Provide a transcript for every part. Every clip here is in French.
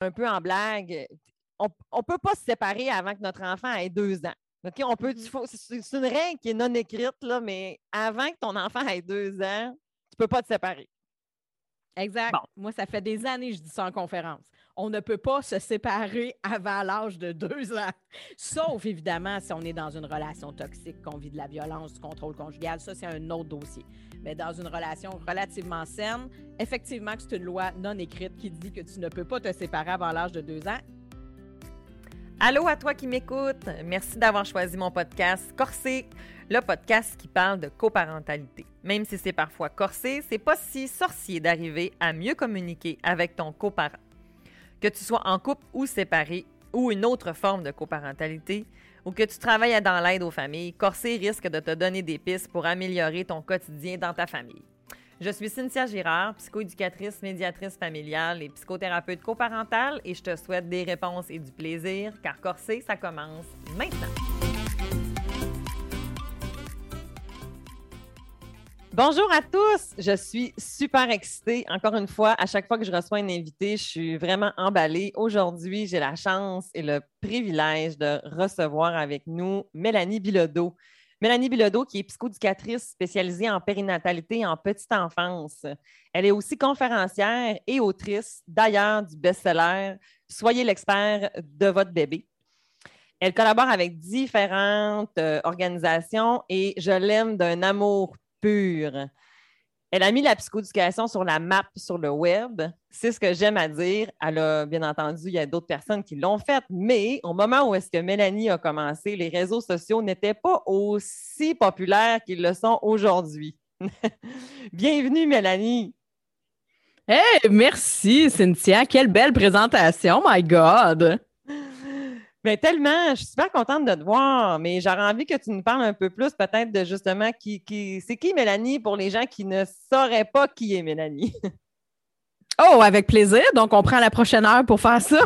un peu en blague, on ne peut pas se séparer avant que notre enfant ait deux ans. OK, on peut, mm-hmm. c'est une règle qui est non écrite, là, mais avant que ton enfant ait deux ans, tu ne peux pas te séparer. Exact. Moi, ça fait des années que je dis ça en conférence. On ne peut pas se séparer avant l'âge de deux ans. Sauf, évidemment, si on est dans une relation toxique, qu'on vit de la violence, du contrôle conjugal. Ça, c'est un autre dossier. Mais dans une relation relativement saine, effectivement, c'est une loi non écrite qui dit que tu ne peux pas te séparer avant l'âge de deux ans Allô à toi qui m'écoute. Merci d'avoir choisi mon podcast Corsé, le podcast qui parle de coparentalité. Même si c'est parfois corsé, c'est pas si sorcier d'arriver à mieux communiquer avec ton coparent. Que tu sois en couple ou séparé ou une autre forme de coparentalité, ou que tu travailles dans l'aide aux familles, Corsé risque de te donner des pistes pour améliorer ton quotidien dans ta famille. Je suis Cynthia Girard, psychoéducatrice, médiatrice familiale et psychothérapeute coparentale et je te souhaite des réponses et du plaisir car Corsé, ça commence maintenant. Bonjour à tous, je suis super excitée. Encore une fois, à chaque fois que je reçois un invité, je suis vraiment emballée. Aujourd'hui, j'ai la chance et le privilège de recevoir avec nous Mélanie Bilodeau. Mélanie Bilodeau, qui est psychoducatrice spécialisée en périnatalité et en petite enfance. Elle est aussi conférencière et autrice, d'ailleurs, du best-seller Soyez l'expert de votre bébé. Elle collabore avec différentes euh, organisations et je l'aime d'un amour pur. Elle a mis la psychoéducation sur la map sur le web. C'est ce que j'aime à dire. Elle bien entendu, il y a d'autres personnes qui l'ont fait, mais au moment où est-ce que Mélanie a commencé, les réseaux sociaux n'étaient pas aussi populaires qu'ils le sont aujourd'hui. Bienvenue, Mélanie. Hey, merci, Cynthia. Quelle belle présentation, my God. Bien, tellement, je suis super contente de te voir, mais j'aurais envie que tu nous parles un peu plus peut-être de justement qui, qui c'est qui Mélanie pour les gens qui ne sauraient pas qui est Mélanie? Oh, avec plaisir. Donc, on prend la prochaine heure pour faire ça.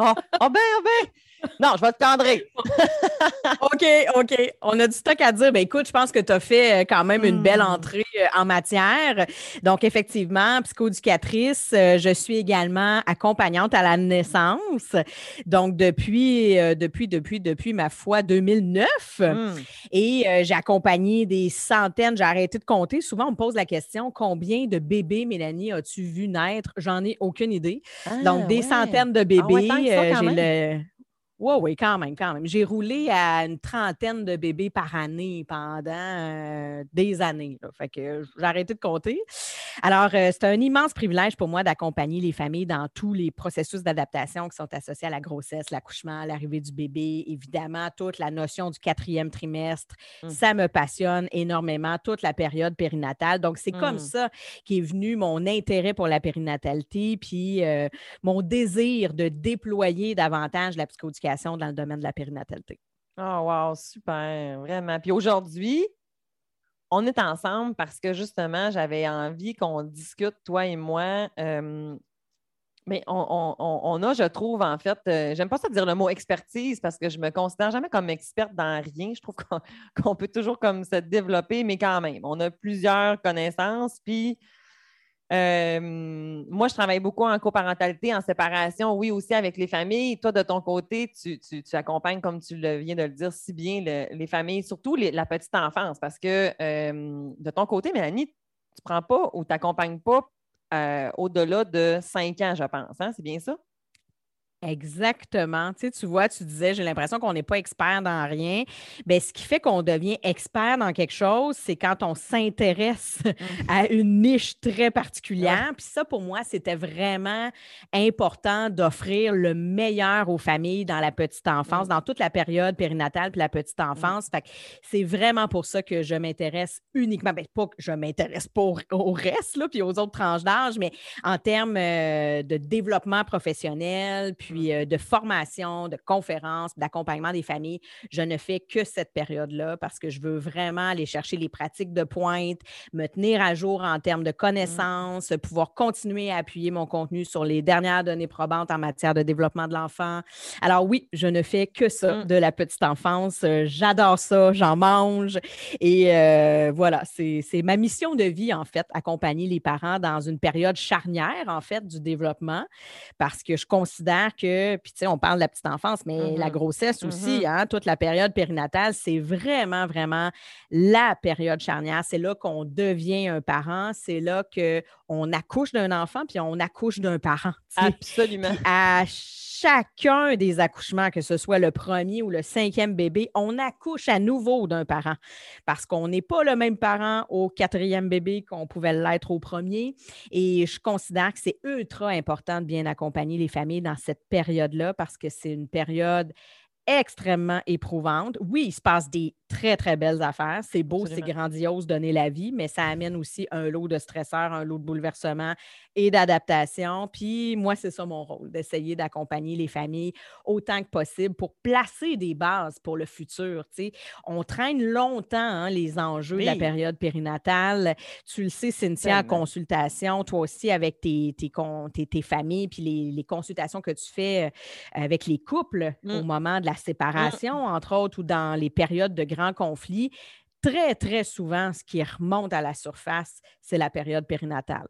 oh, oh ben, oh ben. Non, je vais te tendrer. OK, OK. On a du stock à dire. Ben, écoute, je pense que tu as fait euh, quand même une belle hmm. entrée euh, en matière. Donc, effectivement, psychoducatrice, euh, je suis également accompagnante à la naissance. Donc, depuis, depuis, depuis, depuis ma foi 2009. Hmm. Et j'ai accompagné des centaines, j'ai arrêté de compter. Souvent, on me pose la question combien de bébés, Mélanie, as-tu vu naître? J'en ai aucune idée. Donc, ah, des centaines de ah bébés. Oui, oui, quand même, quand même. J'ai roulé à une trentaine de bébés par année pendant euh, des années. Fait que j'ai arrêté de compter. Alors, euh, c'est un immense privilège pour moi d'accompagner les familles dans tous les processus d'adaptation qui sont associés à la grossesse, l'accouchement, l'arrivée du bébé, évidemment, toute la notion du quatrième trimestre. Mmh. Ça me passionne énormément, toute la période périnatale. Donc, c'est comme mmh. ça qu'est venu mon intérêt pour la périnatalité, puis euh, mon désir de déployer davantage la psychoducation dans le domaine de la périnatalité. Oh, wow, super, vraiment. Puis aujourd'hui, on est ensemble parce que justement, j'avais envie qu'on discute, toi et moi. Euh, mais on, a, je trouve, en fait, euh, j'aime pas ça dire le mot expertise parce que je me considère jamais comme experte dans rien. Je trouve qu'on peut toujours comme se développer, mais quand même, on a plusieurs connaissances. Puis euh, moi, je travaille beaucoup en coparentalité, en séparation, oui, aussi avec les familles. Toi, de ton côté, tu, accompagnes, comme tu le viens de le dire si bien, les familles, surtout la petite enfance, parce que euh, de ton côté, Mélanie, tu prends pas ou tu n'accompagnes pas euh, au-delà de cinq ans, je pense. Hein? C'est bien ça? Exactement. Tu, sais, tu vois, tu disais, j'ai l'impression qu'on n'est pas expert dans rien. Bien, ce qui fait qu'on devient expert dans quelque chose, c'est quand on s'intéresse mmh. à une niche très particulière. Puis ça, pour moi, c'était vraiment important d'offrir le meilleur aux familles dans la petite enfance, dans toute la période périnatale puis la petite enfance. Fait c'est vraiment pour ça que je m'intéresse uniquement, bien, pas que je m'intéresse pas au, reste, là, puis aux autres tranches d'âge, mais en termes euh, de développement professionnel, puis puis euh, de formation, de conférences, d'accompagnement des familles. Je ne fais que cette période-là parce que je veux vraiment aller chercher les pratiques de pointe, me tenir à jour en termes de mmh. connaissances, pouvoir continuer à appuyer mon contenu sur les dernières données probantes en matière de développement de l'enfant. Alors oui, je ne fais que ça mmh. de la petite enfance. J'adore ça, j'en mange. Et euh, voilà, c'est ma mission de vie, en fait, accompagner les parents dans une période charnière, en fait, du développement, parce que je considère que, puis tu sais, on parle de la petite enfance, mais la mm-hmm. grossesse aussi, mm-hmm. hein, toute la période périnatale, c'est vraiment, vraiment la période charnière. C'est là qu'on devient un parent, c'est là qu'on accouche d'un enfant, puis on accouche d'un parent. Absolument. à chacun des accouchements, que ce soit le premier ou le cinquième bébé, on accouche à nouveau d'un parent parce qu'on n'est pas le même parent au quatrième bébé qu'on pouvait l'être au premier. Et je considère que c'est ultra important de bien accompagner les familles dans cette période-là parce que c'est une période extrêmement éprouvante. Oui, il se passe des très, très belles affaires. C'est beau, c'est grandiose, donner la vie, mais ça amène aussi un lot de stresseurs, un lot de bouleversements et d'adaptation. Puis moi, c'est ça mon rôle, d'essayer d'accompagner les familles autant que possible pour placer des bases pour le futur. On traîne longtemps hein, les enjeux de la période périnatale. Tu le sais, Cynthia, en consultation, toi aussi avec tes, tes, tes, familles, puis les, consultations que tu fais euh, avec les couples au mmh. moment de la séparation, mmh. entre autres, ou dans les périodes de grands conflits, très, très souvent, ce qui remonte à la surface, c'est la période périnatale.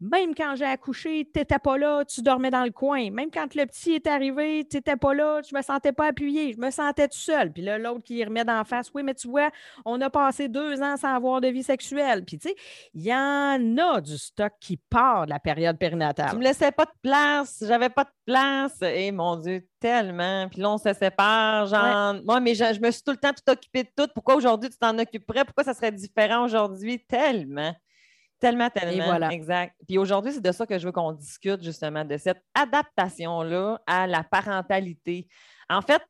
Même quand j'ai accouché, tu n'étais pas là, tu dormais dans le coin. Même quand le petit est arrivé, tu n'étais pas là, je me sentais pas appuyé, je me sentais tout seul. Puis là, l'autre qui remet d'en face, oui, mais tu vois, on a passé deux ans sans avoir de vie sexuelle. Puis tu sais, il y en a du stock qui part de la période périnatale. Tu me laissais pas de place, j'avais pas de place. Et eh, mon Dieu, tellement. Puis là, on se sépare, genre, moi, mais je, je, me suis tout le temps tout occupée de tout. Pourquoi aujourd'hui tu t'en occuperais? Pourquoi ça serait différent aujourd'hui? Tellement. Tellement, tellement. voilà. Exact. Puis aujourd'hui, c'est de ça que je veux qu'on discute, justement, de cette adaptation-là à la parentalité. En fait,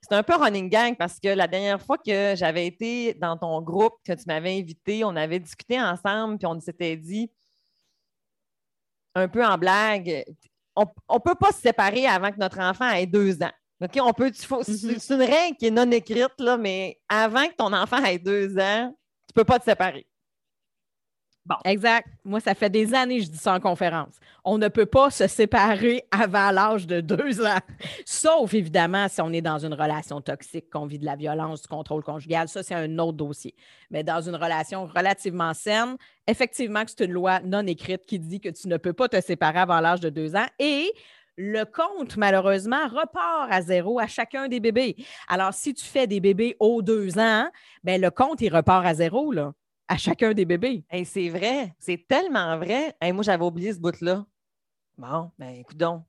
c'est un peu running gang parce que la dernière fois que j'avais été dans ton groupe, que tu m'avais invité, on avait discuté ensemble, puis on s'était dit, un peu en blague, on ne peut pas se séparer avant que notre enfant ait deux ans. OK, on peut, mm-hmm. c'est une règle qui est non écrite, là, mais avant que ton enfant ait deux ans, tu ne peux pas te séparer. Exact. Moi, ça fait des années que je dis ça en conférence. On ne peut pas se séparer avant l'âge de deux ans. Sauf, évidemment, si on est dans une relation toxique, qu'on vit de la violence, du contrôle conjugal. Ça, c'est un autre dossier. Mais dans une relation relativement saine, effectivement, c'est une loi non écrite qui dit que tu ne peux pas te séparer avant l'âge de deux ans. Et le compte, malheureusement, repart à zéro à chacun des bébés. Alors, si tu fais des bébés aux deux ans, ben, le compte, il repart à zéro. Là à chacun des bébés. et c'est vrai, c'est tellement vrai. moi, j'avais oublié ce bout-là. Bon, ben écoute donc.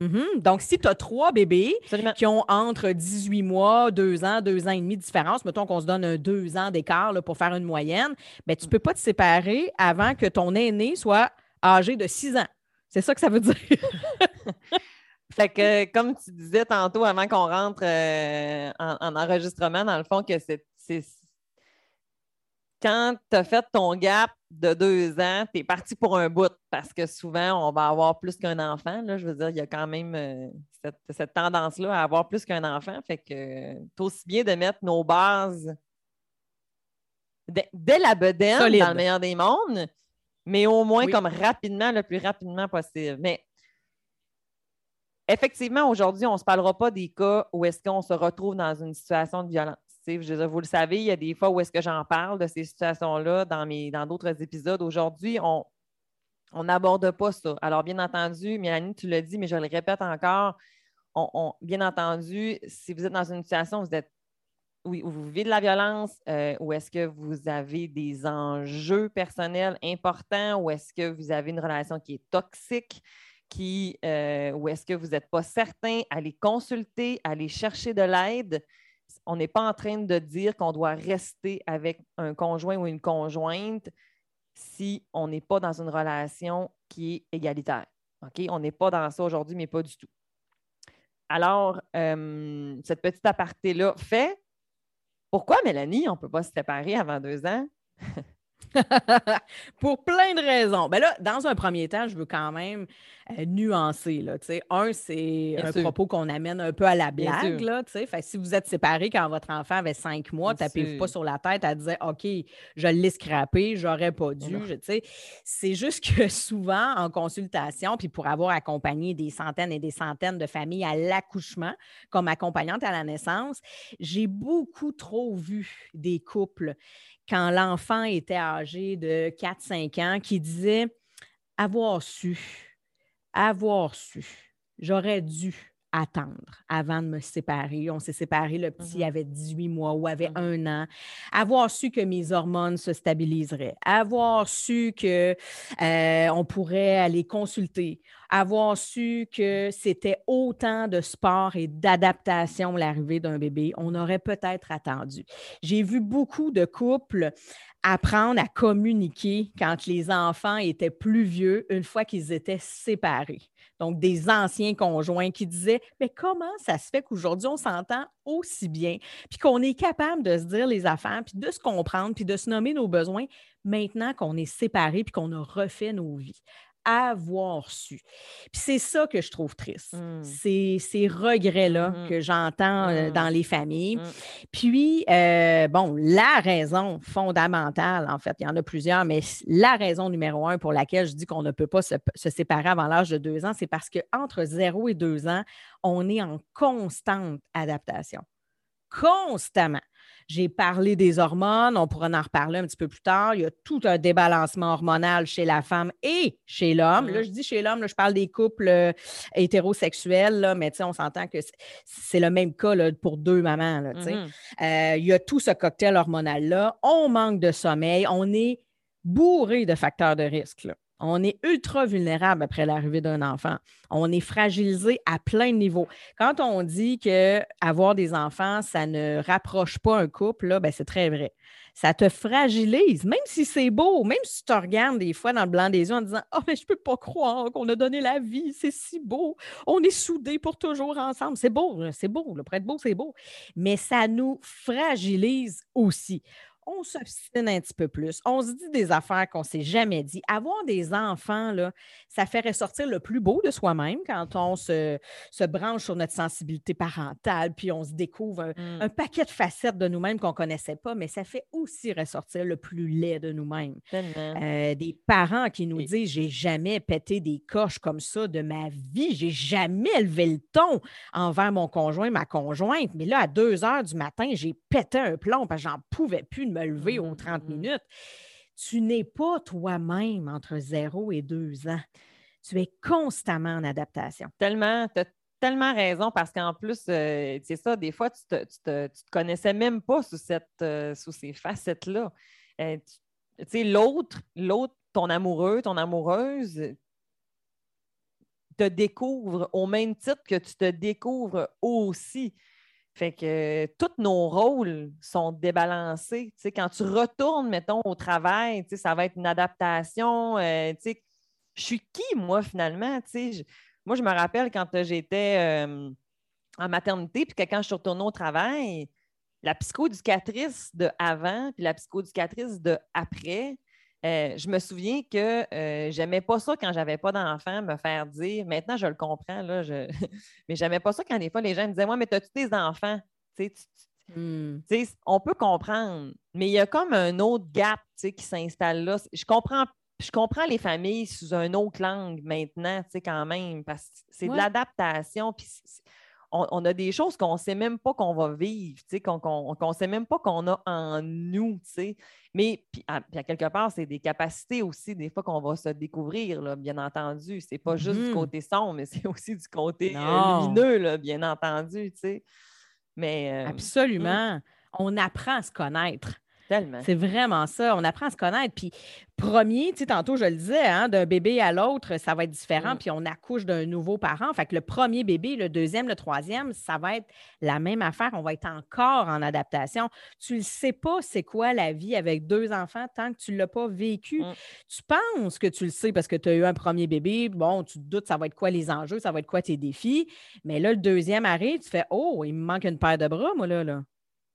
Mm-hmm. Donc, si tu as trois bébés qui ont entre 18 mois, 2 ans, 2 ans et demi de différence, mettons qu'on se donne un 2 ans d'écart pour faire une moyenne, ben, tu ne peux pas te séparer avant que ton aîné soit âgé de 6 ans. C'est ça que ça veut dire. fait que, comme tu disais tantôt avant qu'on rentre euh, en, en, enregistrement, dans le fond, que c'est quand tu as fait ton gap de deux ans, tu es parti pour un bout parce que souvent, on va avoir plus qu'un enfant. Là, je veux dire, il y a quand même euh, cette, tendance-là à avoir plus qu'un enfant. Fait que c'est aussi bien de mettre nos bases dès, la bedaine dans le meilleur des mondes, mais au moins comme rapidement, le plus rapidement possible. Mais effectivement, aujourd'hui, on ne se parlera pas des cas où est-ce qu'on se retrouve dans une situation de violence vous le savez, il y a des fois où est-ce que j'en parle de ces situations-là dans, mes, dans d'autres épisodes. Aujourd'hui, on n'aborde pas ça. Alors, bien entendu, Mélanie, tu l'as dit, mais je le répète encore, bien entendu, si vous êtes dans une situation où vous êtes où vous vivez de la violence, euh, ou est-ce que vous avez des enjeux personnels importants, ou est-ce que vous avez une relation qui est toxique, qui, euh, ou est-ce que vous n'êtes pas certain, allez consulter, allez chercher de l'aide on n'est pas en train de dire qu'on doit rester avec un conjoint ou une conjointe si on n'est pas dans une relation qui est égalitaire. On n'est pas dans ça aujourd'hui, mais pas du tout. Alors, euh, cette petite aparté-là fait pourquoi, Mélanie, on ne peut pas se séparer avant deux ans? Pour plein de raisons. Ben là, dans un premier temps, je veux quand même euh, nuancer. Là, un, c'est un propos qu'on amène un peu à la blague. Là, fait, si vous êtes séparés quand votre enfant avait cinq mois, tapez-vous pas sur la tête à dire OK, je l'ai scrappé, j'aurais pas dû. C'est juste que souvent, en consultation, puis pour avoir accompagné des centaines et des centaines de familles à l'accouchement comme accompagnante à la naissance, j'ai beaucoup trop vu des couples quand l'enfant était âgé de 4-5 ans qui disait avoir su, avoir su, j'aurais dû attendre avant de me séparer. On s'est séparés, le petit mm-hmm. avait 18 mois ou avait mm-hmm. un an. Avoir su que mes hormones se stabiliseraient. Avoir su que euh, on pourrait aller consulter. Avoir su que c'était autant de sport et d'adaptation l'arrivée d'un bébé. On aurait peut-être attendu. J'ai vu beaucoup de couples apprendre à communiquer quand les enfants étaient plus vieux une fois qu'ils étaient séparés donc des anciens conjoints qui disaient Mais comment ça se fait qu'aujourd'hui on s'entend aussi bien, puis qu'on est capable de se dire les affaires, puis de se comprendre, puis de se nommer nos besoins maintenant qu'on est séparés, puis qu'on a refait nos vies avoir su. Puis c'est ça que je trouve triste. Mmh. C'est ces regrets-là mmh que j'entends euh, mmh. dans les familles. Puis, euh, bon, la raison fondamentale, en fait, il y en a plusieurs, mais la raison numéro un pour laquelle je dis qu'on ne peut pas se, se séparer avant l'âge de deux ans, c'est parce qu'entre zéro et deux ans, on est en constante adaptation. Constamment. J'ai parlé des hormones, on pourra en reparler un petit peu plus tard. Il y a tout un débalancement hormonal chez la femme et chez l'homme. Là, mm-hmm. je dis chez l'homme, je parle des couples euh, hétérosexuels, là, mais on s'entend que c'est le même cas pour deux mamans. Mm-hmm. Euh, il y a tout ce cocktail hormonal-là. On manque de sommeil. On est bourré de facteurs de risque. On est ultra vulnérable après l'arrivée d'un enfant. On est fragilisé à plein de niveaux. Quand on dit que avoir des enfants, ça ne rapproche pas un couple, ben, c'est très vrai. Ça te fragilise, même si c'est beau, même si tu te regardes des fois dans le blanc des yeux en disant Oh, mais je ne peux pas croire qu'on a donné la vie, c'est si beau, on est soudés pour toujours ensemble. C'est beau, c'est beau, le prêtre beau, c'est beau. Mais ça nous fragilise aussi on s'obstine un petit peu plus. On se dit des affaires qu'on ne s'est jamais dit. Avoir des enfants, là, ça fait ressortir le plus beau de soi-même quand on se, branche sur notre sensibilité parentale, puis on se découvre un, mmh. paquet de facettes de nous-mêmes qu'on ne connaissait pas, mais ça fait aussi ressortir le plus laid de nous-mêmes. Euh, des parents qui nous disent J'ai jamais pété des coches comme ça de ma vie, j'ai jamais levé le ton envers mon conjoint, ma conjointe, mais là, à deux heures du matin, j'ai pété un plomb parce que j'en pouvais plus me lever aux 30 mmh, mmh, mmh. minutes. Tu n'es pas toi-même entre 0 et 2 ans. Tu es constamment en adaptation. Tellement, tu as tellement raison parce qu'en plus, euh, c'est ça, des fois, tu ne te, connaissais même pas sous, cette, euh, sous ces facettes-là. Euh, tu sais, l'autre, l'autre, ton amoureux, ton amoureuse, te découvre au même titre que tu te découvres aussi. Fait que tous nos rôles sont débalancés. quand tu retournes, mettons, au travail, ça va être une adaptation. Euh, je suis qui, moi, finalement? moi, je me rappelle quand j'étais euh, en maternité, puis que quand je suis retournée au travail, la psychoducatrice de avant, puis la psychoducatrice de après, euh, je me souviens que euh, j'aimais pas ça quand j'avais pas d'enfant, me faire dire, maintenant je le comprends, là, je... mais j'aimais pas ça quand des fois les gens me disaient, moi, mais as-tu des enfants? Hmm. On peut comprendre, mais il y a comme un autre gap qui s'installe là. Je comprends, je comprends les familles sous un autre langue maintenant, quand même, parce que c'est de l'adaptation. Puis on, a des choses qu'on ne sait même pas qu'on va vivre, qu'on ne sait même pas qu'on a en nous. Mais à, quelque part, c'est des capacités aussi, des fois, qu'on va se découvrir, bien entendu. Ce n'est pas juste du mm-hmm. côté sombre, mais c'est aussi du côté euh, lumineux, bien entendu. Mais, euh, Absolument. On apprend à se connaître. C'est vraiment ça. On apprend à se connaître. Puis, premier, tu sais, tantôt, je le disais, hein, d'un bébé à l'autre, ça va être différent. Mm. Puis, on accouche d'un nouveau parent. Fait que le premier bébé, le deuxième, le troisième, ça va être la même affaire. On va être encore en adaptation. Tu ne sais pas c'est quoi la vie avec deux enfants tant que tu ne l'as pas vécu. Mm. Tu penses que tu le sais parce que tu as eu un premier bébé. Bon, tu te doutes, ça va être quoi les enjeux, ça va être quoi tes défis. Mais là, le deuxième arrive, tu fais Oh, il me manque une paire de bras, moi, là. là.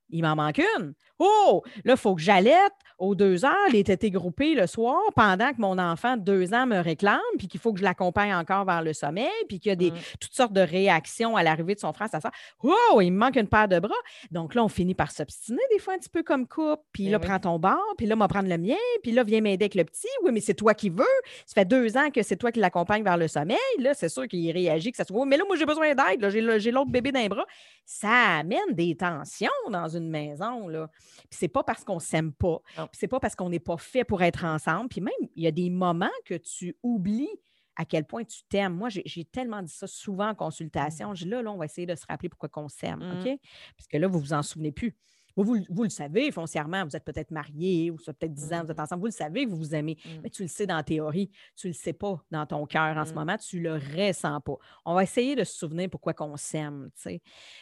Il m'en manque une. Oh, là, il faut que j'allaite aux deux heures, les tétés groupés le soir, pendant que mon enfant de deux ans me réclame, puis qu'il faut que je l'accompagne encore vers le sommeil, puis qu'il y a des, mm. toutes sortes de réactions à l'arrivée de son frère, sa soeur. Oh, il me manque une paire de bras. Donc là, on finit par s'obstiner des fois un petit peu comme couple. Puis eh là, prends ton bord, puis là, m'a prendre le mien, puis là, viens m'aider avec le petit. Oui, mais c'est toi qui veux. Ça fait deux ans que c'est toi qui l'accompagne vers le sommeil. Là, c'est sûr qu'il réagit, que ça se voit. Mais là, moi, j'ai besoin d'aide. J'ai l'autre bébé les bras. Ça amène des tensions dans une maison. Là. Puis c'est pas parce qu'on s'aime pas. Puis c'est pas parce qu'on n'est pas fait pour être ensemble. Puis même, il y a des moments que tu oublies à quel point tu t'aimes. Moi, j'ai tellement dit ça souvent en consultation. Je dis là, là, on va essayer de se rappeler pourquoi on s'aime, mmh. OK? Parce que là, vous vous en souvenez plus. Vous, le savez foncièrement, vous êtes peut-être marié ou ça peut-être 10 ans, vous êtes mmh. ensemble, vous le savez que vous vous aimez, mais tu le sais dans la théorie, tu le sais pas dans ton cœur en ce moment, tu le ressens pas. On va essayer de se souvenir pourquoi qu'on s'aime,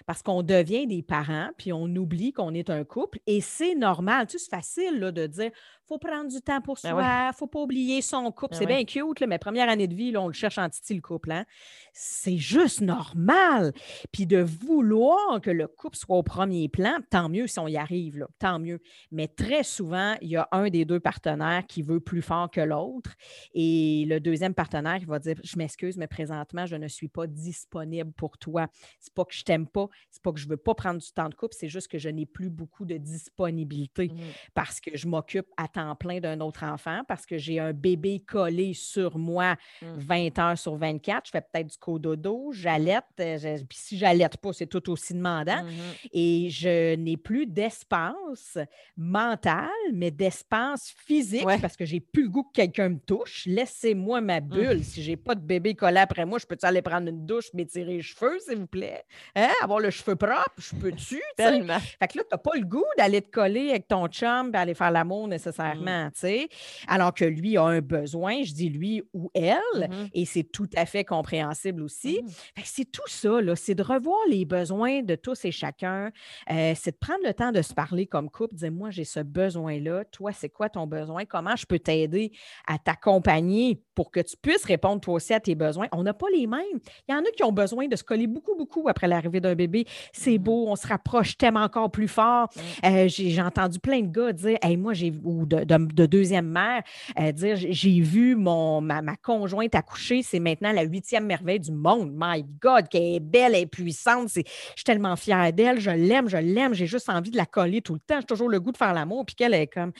parce qu'on devient des parents, puis on oublie qu'on est un couple, et c'est normal, tu sais, c'est facile là, de dire, faut prendre du temps pour ben soi, il ne faut pas oublier son couple. Ben c'est bien cute, là, mais première année de vie, là, on le cherche en titi, le couple. Hein. C'est juste normal. Puis de vouloir que le couple soit au premier plan, tant mieux si on y arrive, là, tant mieux. Mais très souvent, il y a un des deux partenaires qui veut plus fort que l'autre. Et le deuxième partenaire, il va dire Je m'excuse, mais présentement, je ne suis pas disponible pour toi. C'est pas que je t'aime pas, c'est pas que je veux pas prendre du temps de couple, c'est juste que je n'ai plus beaucoup de disponibilité mmh. parce que je m'occupe à en plein d'un autre enfant parce que j'ai un bébé collé sur moi 20 mmh. heures sur 24. Je fais peut-être du cododo, j'allaite. Euh, puis si j'allaite pas, c'est tout aussi demandant. Mmh Et je n'ai plus d'espace mental, mais d'espace physique parce que j'ai plus le goût que quelqu'un me touche. Laissez-moi ma mmh. bulle. Si j'ai pas de bébé collé après moi, je peux aller prendre une douche, m'étirer les cheveux, s'il vous plaît? Hein? Avoir le cheveu propre, je peux-tu? Fait que là, tu n'as pas le goût d'aller te coller avec ton chum et aller faire l'amour nécessairement Mmh. Alors que lui a un besoin, je dis lui ou elle, mmh et c'est tout à fait compréhensible aussi. Mmh. C'est tout ça, c'est de revoir les besoins de tous et chacun, euh, c'est de prendre le temps de se parler comme couple, dire moi j'ai ce besoin-là, toi c'est quoi ton besoin, comment je peux t'aider à t'accompagner pour que tu puisses répondre toi aussi à tes besoins? On n'a pas les mêmes. Il y en a qui ont besoin de se coller beaucoup, beaucoup après l'arrivée d'un bébé. C'est beau, on se rapproche, tellement encore plus fort. Euh, j'ai entendu plein de gars dire, hey, moi j'ai ou de, de, deuxième mère, euh, dire j'ai vu mon, ma, conjointe accoucher, c'est maintenant la huitième merveille du monde. My God, qu'elle est belle, elle est puissante. je suis tellement fière d'elle, je l'aime, je l'aime, j'ai juste envie de la coller tout le temps. J'ai toujours le goût de faire l'amour, puis qu'elle est comme.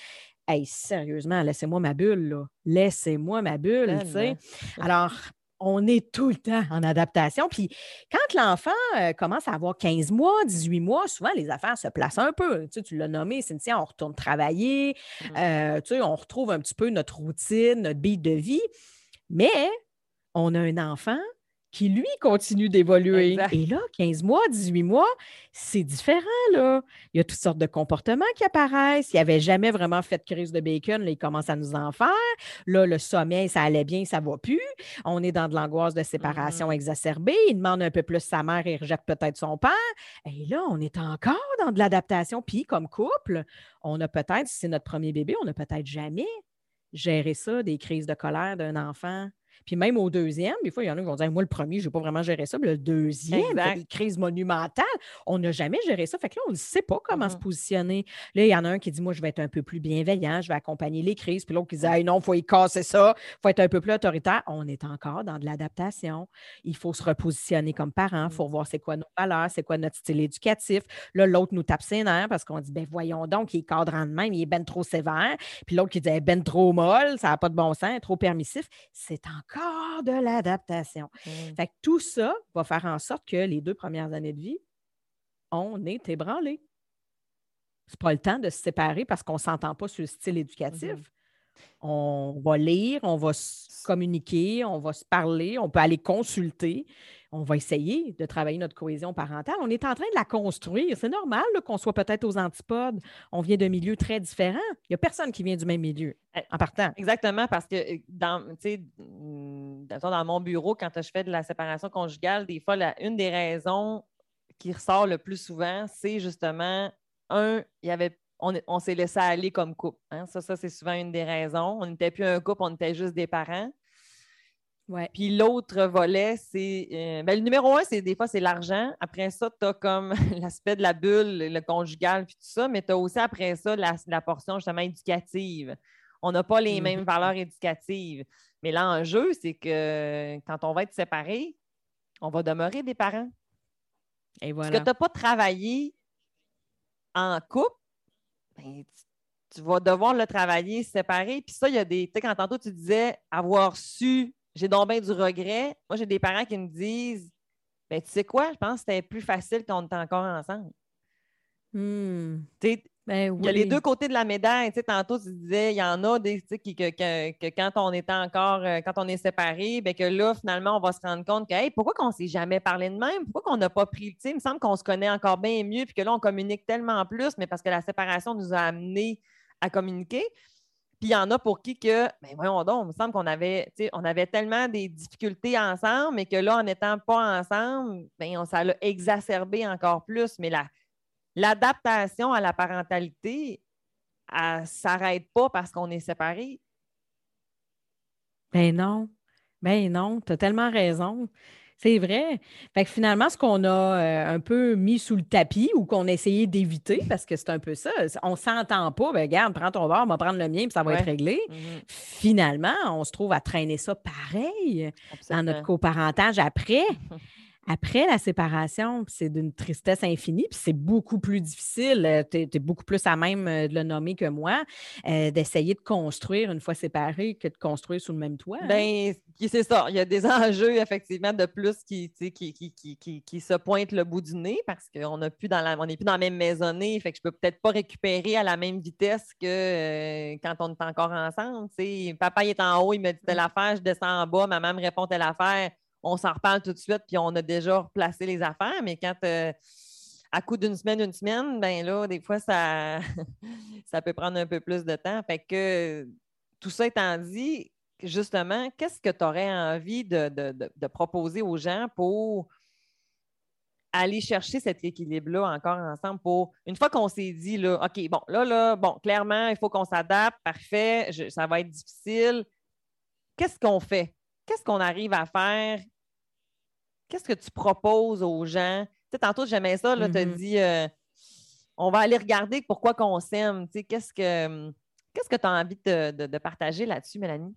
Hey, sérieusement, laissez-moi ma bulle, là. Laissez-moi ma bulle, tu sais. Alors, on est tout le temps en adaptation. Puis quand l'enfant euh, commence à avoir 15 mois, 18 mois, souvent les affaires se placent un peu. Tu, tu l'as nommé, Cynthia, on retourne travailler, mmh. euh, tu sais, on retrouve un petit peu notre routine, notre beat de vie. Mais on a un enfant qui, lui, continue d'évoluer. Et là, 15 mois, 18 mois, c'est différent, là. Il y a toutes sortes de comportements qui apparaissent. Il avait jamais vraiment fait de crise de bacon, là, il commence à nous en faire. Là, le sommeil, ça allait bien, ça va plus. On est dans de l'angoisse de séparation mm-hmm. exacerbée. Il demande un peu plus sa mère et rejette peut-être son père. Et là, on est encore dans de l'adaptation. Puis, comme couple, on a peut-être, si c'est notre premier bébé, on n'a peut-être jamais géré ça, des crises de colère d'un enfant puis même au deuxième, des fois, il y en a qui vont dire Moi, le premier, je n'ai pas vraiment géré ça. Mais le deuxième, une crise monumentale, on n'a jamais géré ça. Fait que là, on ne sait pas comment se mm-hmm. positionner. Là, il y en a un qui dit Moi, je vais être un peu plus bienveillant, je vais accompagner les crises. Puis l'autre qui dit Non, il faut y casser ça, il faut être un peu plus autoritaire. On est encore dans de l'adaptation. Il faut se repositionner comme parent, il faut mm. voir c'est quoi nos valeurs, c'est quoi notre style éducatif. Là, l'autre nous tape ses nerfs parce qu'on dit Ben voyons donc, il est cadrant de même, il est ben trop sévère. Puis l'autre qui dit Ben trop molle, ça n'a pas de bon sens, trop permissif. C'est encore de l'adaptation. Mmh. Fait que tout ça va faire en sorte que les deux premières années de vie, on est ébranlé. C'est pas le temps de se séparer parce qu'on ne s'entend pas sur le style éducatif. Mmh on va lire, on va se communiquer, on va se parler, on peut aller consulter, on va essayer de travailler notre cohésion parentale. On est en train de la construire. C'est normal qu'on soit peut-être aux antipodes. On vient d'un milieu très différent. Il n'y a personne qui vient du même milieu eh, en partant. Exactement, parce que euh, dans, mm, dans mon bureau, quand je fais de la séparation conjugale, des fois, une des raisons qui ressort le plus souvent, c'est justement, un, il y avait on, s'est laissé aller comme couple. Hein. Ça, ça c'est souvent une des raisons. On n'était plus un couple, on était juste des parents. Ouais. Puis l'autre volet, c'est. euh, ben, le numéro un, c'est des fois, c'est l'argent. Après ça, tu as comme l'aspect de la bulle, le conjugal, puis tout ça, mais tu as aussi après ça la, la portion justement éducative. On n'a pas les Mhm. mêmes valeurs éducatives. Mais l'enjeu, c'est que quand on va être séparés, on va demeurer des parents. Et Parce voilà. que tu n'as pas travaillé en couple, ben, tu, tu vas devoir le travailler séparé. Puis ça, il y a des. Tu sais, quand tantôt tu disais avoir su, j'ai donc bien du regret. Moi, j'ai des parents qui me disent ben, tu sais quoi, je pense que c'était plus facile quand on était encore ensemble. Hmm. Tu Ben il y a les deux côtés de la médaille. Tu sais, tantôt, tu disais, il y en a des, tu sais, qui, que, que- que quand on est encore, euh, quand on est séparés, ben que là, finalement, on va se rendre compte que, hey, pourquoi qu'on ne s'est jamais parlé de même? Pourquoi qu'on n'a pas pris, tu sais, il me semble qu'on se connaît encore bien mieux, puis que là, on communique tellement plus, mais parce que la séparation nous a amenés à communiquer. Puis il y en a pour qui que, ben voyons donc, il me semble qu'on avait, on avait tellement des difficultés ensemble, mais que là, en n'étant pas ensemble, ben, on, ça l'a exacerbé encore plus. Mais la, l'adaptation à la parentalité, elle ne s'arrête pas parce qu'on est séparés. Ben non. Ben non, tu as tellement raison. C'est vrai. Fait que finalement, ce qu'on a euh, un peu mis sous le tapis ou qu'on a essayé d'éviter, parce que c'est un peu ça, on s'entend pas, ben regarde, prends ton verre, on va prendre le mien, puis ça va Ouais. être réglé. Finalement, on se trouve à traîner ça pareil dans notre coparentage après. Après la séparation, c'est d'une tristesse infinie, puis c'est beaucoup plus difficile, tu es, beaucoup plus à même euh, de le nommer que moi, euh, d'essayer de construire une fois séparés que de construire sous le même toit. hein. Ben, c'est ça. Il y a des enjeux, effectivement, de plus qui, tu sais, qui, qui, qui, qui, qui se pointent le bout du nez parce qu'on n'est plus dans la on n'est plus dans la même maisonnée. Fait que je peux peut-être pas récupérer à la même vitesse que euh, quand on est encore ensemble. Papa il est en haut, il me dit telle affaire, je descends en bas, maman me répond telle affaire. On s'en reparle tout de suite, puis on a déjà replacé les affaires. Mais quand euh, à coup d'une semaine, une semaine, ben là, des fois, ça, ça peut prendre un peu plus de temps. Fait que tout ça étant dit, justement, qu'est-ce que tu aurais envie de, proposer aux gens pour aller chercher cet équilibre-là encore ensemble pour une fois qu'on s'est dit là, OK, bon, là, là, bon, clairement, il faut qu'on s'adapte, parfait, ça va être difficile. Qu'est-ce qu'on fait? Qu'est-ce qu'on arrive à faire? Qu'est-ce que tu proposes aux gens? Tu sais, tantôt, j'aimais ça, là, tu as Mhm. dit euh, on va aller regarder pourquoi qu'on s'aime. Tu sais, qu'est-ce que qu'est-ce que tu as envie de, de- de partager là-dessus, Mélanie?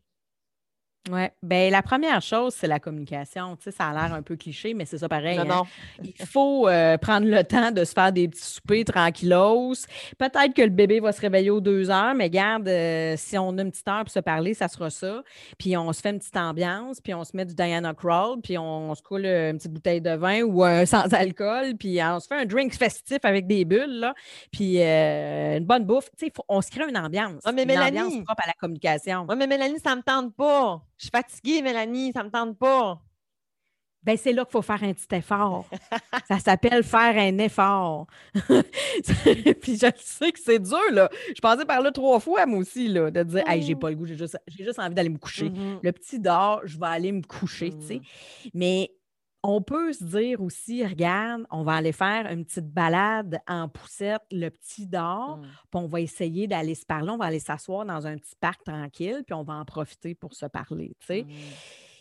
Oui. Ben, la première chose, c'est la communication. Tu sais, ça a l'air un peu cliché, mais c'est ça pareil. non, hein. non. Il faut euh, prendre le temps de se faire des petits soupers tranquillos. Peut-être que le bébé va se réveiller aux deux heures, mais garde, euh, si on a une petite heure pour se parler, ça sera ça. Puis on se fait une petite ambiance, puis on se met du Diana Crawl, puis on, se coule euh, une petite bouteille de vin ou euh, sans alcool, puis on se fait un drink festif avec des bulles, là, puis une bonne bouffe. Tu sais, faut- on se crée une ambiance. Mais une Mélanie! ambiance propre à la communication. Oui, mais Mélanie, ça ne me tente pas. Je suis fatiguée, Mélanie, ça ne me tente pas. Ben, c'est là qu'il faut faire un petit effort. ça s'appelle faire un effort. Puis je sais que c'est dur, là. Je passais par là trois fois, moi aussi, là, de dire, hey, j'ai pas le goût, j'ai juste, juste envie d'aller me coucher. Mhm. Le petit dort, je vais aller me coucher, tu sais. Mais on peut se dire aussi, regarde, on va aller faire une petite balade en poussette, le petit dort, Mhm. puis on va essayer d'aller se parler, on va aller s'asseoir dans un petit parc tranquille, puis on va en profiter pour se parler, il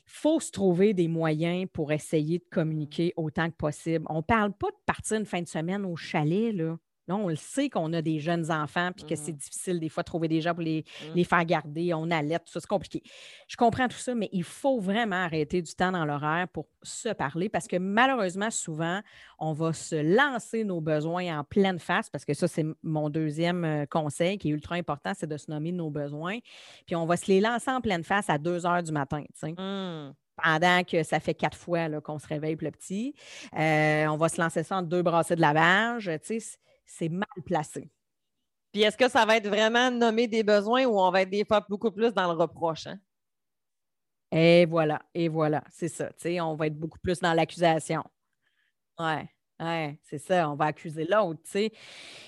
faut se trouver des moyens pour essayer de communiquer autant que possible. On ne parle pas de partir une fin de semaine au chalet, là. Là, on le sait qu'on a des jeunes enfants puis que c'est Mhm. difficile des fois de trouver des gens pour les, Mhm. les faire garder. On allait, tout ça, c'est compliqué. Je comprends tout ça, mais il faut vraiment arrêter du temps dans l'horaire pour se parler parce que malheureusement, souvent, on va se lancer nos besoins en pleine face parce que ça, c'est mon deuxième euh, conseil qui est ultra important, c'est de se nommer nos besoins. Puis on va se les lancer en pleine face à 2 heures du matin. tu sais Mhm. pendant que ça fait quatre fois qu'on se réveille pour le petit. Euh, on va se lancer ça en deux brassées de lavage. C'est mal placé. Puis est-ce que ça va être vraiment nommer des besoins ou on va être des fois beaucoup plus dans le reproche? hein? Et voilà, et voilà, c'est ça. Tu sais, on va être beaucoup plus dans l'accusation. Ouais, ouais, c'est ça. On va accuser l'autre, tu sais.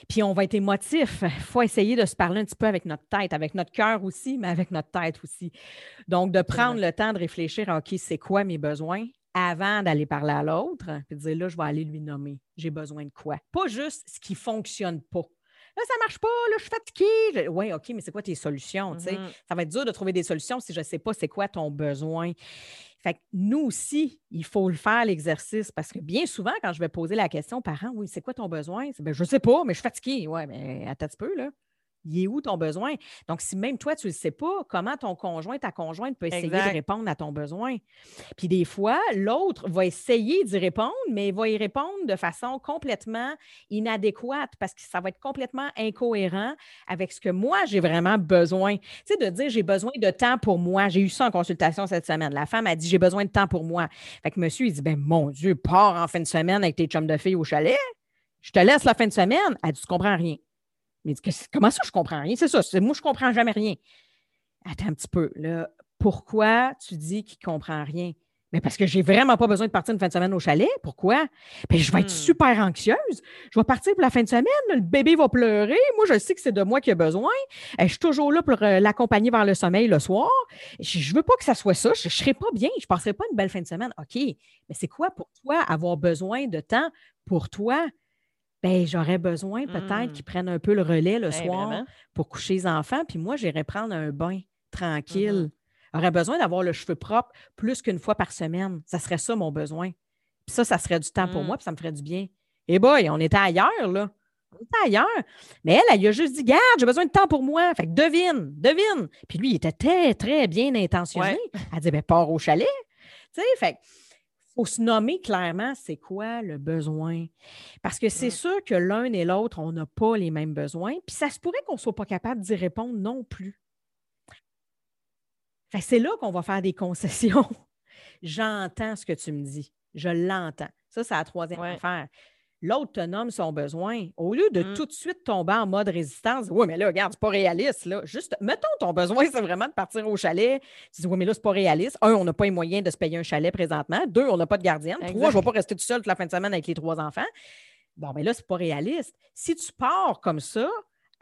Puis on va être émotif. Il faut essayer de se parler un petit peu avec notre tête, avec notre cœur aussi, mais avec notre tête aussi. Donc, de prendre le temps de réfléchir à OK, c'est quoi mes besoins? Avant d'aller parler à l'autre, puis de dire là, je vais aller lui nommer. J'ai besoin de quoi? Pas juste ce qui ne fonctionne pas. Là, ça ne marche pas, là, je suis fatiguée. Oui, OK, mais c'est quoi tes solutions? Mhm. Ça va être dur de trouver des solutions si je ne sais pas c'est quoi ton besoin. Fait que nous aussi, il faut le faire, l'exercice, parce que bien souvent, quand je vais poser la question aux parents, oui, c'est quoi ton besoin? Ben, je ne sais pas, mais je suis fatiguée. Oui, mais attends un petit peu, là il est où ton besoin? Donc, si même toi, tu ne le sais pas, comment ton conjoint, ta conjointe peut essayer de répondre à ton besoin? Puis des fois, l'autre va essayer d'y répondre, mais il va y répondre de façon complètement inadéquate parce que ça va être complètement incohérent avec ce que moi, j'ai vraiment besoin. Tu sais, de dire j'ai besoin de temps pour moi. J'ai eu ça en consultation cette semaine. La femme a dit j'ai besoin de temps pour moi. Fait que monsieur, il dit ben mon Dieu, pars en fin de semaine avec tes chums de filles au chalet. Je te laisse la fin de semaine. Elle dit tu comprends rien. Mais comment ça, je comprends rien? C'est ça. Moi, je comprends jamais rien. Attends un petit peu. Là. Pourquoi tu dis qu'il ne comprend rien? Mais parce que j'ai vraiment pas besoin de partir une fin de semaine au chalet. Pourquoi? Bien, je vais être hmm. super anxieuse. Je vais partir pour la fin de semaine. Le bébé va pleurer. Moi, je sais que c'est de moi qu'il a besoin. Je suis toujours là pour euh, l'accompagner vers le sommeil le soir. Je ne veux pas que ça soit ça. Je ne serai pas bien. Je ne passerai pas une belle fin de semaine. OK. Mais c'est quoi pour toi avoir besoin de temps pour toi? Ben j'aurais besoin peut-être mmh. qu'ils prennent un peu le relais le soir pour coucher les enfants. Puis moi, j'irais prendre un bain mmh tranquille. J'aurais besoin d'avoir le cheveu propre plus qu'une fois par semaine. Ça serait ça mon besoin. Puis ça, ça serait du temps pour moi, mmh. puis ça me ferait du bien. Et eh boy, on était ailleurs, là. On était ailleurs. Mais elle, elle, a juste dit Garde, j'ai besoin de temps pour moi. Fait que devine, devine. Puis lui, il était très, très bien intentionné. Elle dit ben, pars au chalet. Tu sais, fait faut se nommer clairement c'est quoi le besoin. Parce que c'est sûr que l'un et l'autre, on n'a pas les mêmes besoins, puis ça se pourrait qu'on ne soit pas capable d'y répondre non plus. c'est là qu'on va faire des concessions. J'entends ce que tu me dis. Je l'entends. Ça, c'est la troisième affaire l'autre te nomme son besoin. Au lieu de mmh. tout de suite tomber en mode résistance, oui, mais là, regarde, c'est pas réaliste. Là. Juste, mettons ton besoin, c'est vraiment de partir au chalet. Tu dis, oui, mais là, c'est pas réaliste. Un, on n'a pas les moyens de se payer un chalet présentement. Deux, on n'a pas de gardienne. Trois, je ne vais pas rester tout seul toute la fin de semaine avec les trois enfants. Bon, mais là, c'est pas réaliste. Si tu pars comme ça,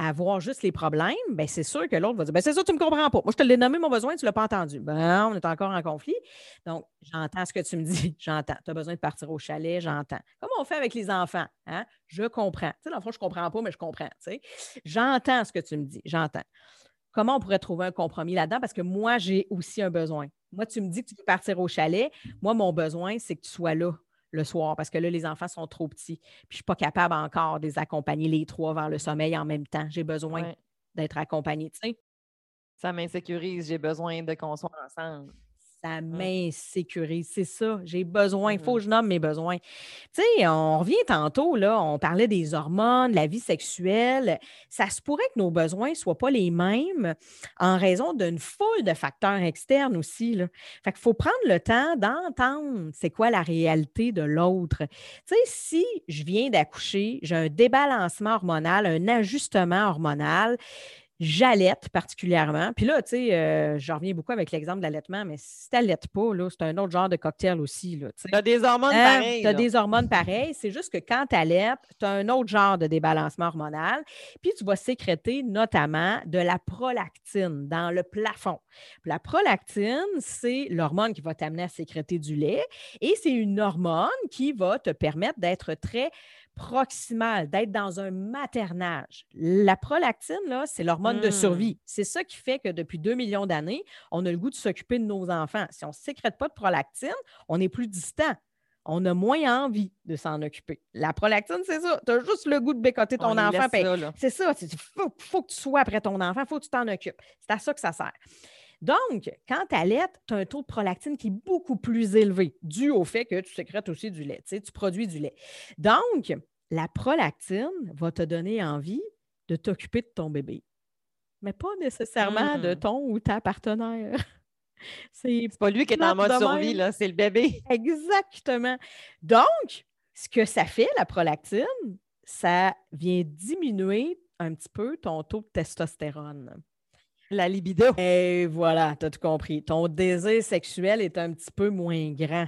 à voir juste les problèmes, ben c'est sûr que l'autre va dire ben c'est ça, tu ne me comprends pas. Moi, je te l'ai nommé mon besoin, tu ne l'as pas entendu. Ben, on est encore en conflit. Donc, j'entends ce que tu me dis, j'entends. Tu as besoin de partir au chalet, j'entends. Comment on fait avec les enfants? Hein? Je comprends. Tu sais, dans le fond, je ne comprends pas, mais je comprends. J'entends ce que tu me dis, j'entends. Comment on pourrait trouver un compromis là-dedans? Parce que moi, j'ai aussi un besoin. Moi, tu me dis que tu veux partir au chalet. Moi, mon besoin, c'est que tu sois là le soir parce que là, les enfants sont trop petits. Puis je ne suis pas capable encore de les accompagner les trois vers le sommeil en même temps. J'ai besoin d'être accompagnée, tu sais. Ça m'insécurise, j'ai besoin de qu'on soit ensemble ça m'insécurise. C'est ça. J'ai besoin. Il faut que mmh. je nomme mes besoins. Tu sais, on revient tantôt, là, on parlait des hormones, la vie sexuelle. Ça se pourrait que nos besoins ne soient pas les mêmes en raison d'une foule de facteurs externes aussi. Là. Fait qu'il faut prendre le temps d'entendre c'est quoi la réalité de l'autre. Tu sais, si je viens d'accoucher, j'ai un débalancement hormonal, un ajustement hormonal, J'allaite particulièrement. Puis là, tu sais, euh, j'en reviens beaucoup avec l'exemple de l'allaitement, mais si tu n'allaites pas, c'est un autre genre de cocktail aussi. Tu as des hormones hein? pareilles. Tu as des hormones pareilles. C'est juste que quand tu allaites, tu as un autre genre de débalancement hormonal. Puis tu vas sécréter notamment de la prolactine dans le plafond. la prolactine, c'est l'hormone qui va t'amener à sécréter du lait et c'est une hormone qui va te permettre d'être très proximal, d'être dans un maternage. La prolactine, là, c'est l'hormone de survie. Hmm. C'est ça qui fait que depuis 2 millions d'années, on a le goût de s'occuper de nos enfants. Si on ne sécrète pas de prolactine, on est plus distant. On a moins envie de s'en occuper. La prolactine, c'est ça. Tu as juste le goût de bécoter ton enfant. C'est ça. Il faut, que tu sois après ton enfant. Il faut que tu t'en occupes. C'est à ça que ça sert. Donc, quand tu allaites, tu as un taux de prolactine qui est beaucoup plus élevé, dû au fait que tu sécrètes aussi du lait, tu produis du lait. Donc, la prolactine va te donner envie de t'occuper de ton bébé, mais pas nécessairement de ton ou ta partenaire. C'est pas lui qui est en mode survie, là, c'est le bébé. Exactement. Donc, ce que ça fait, la prolactine, ça vient diminuer un petit peu ton taux de testostérone. La libido. Et voilà, tu as tout compris. Ton désir sexuel est un petit peu moins grand.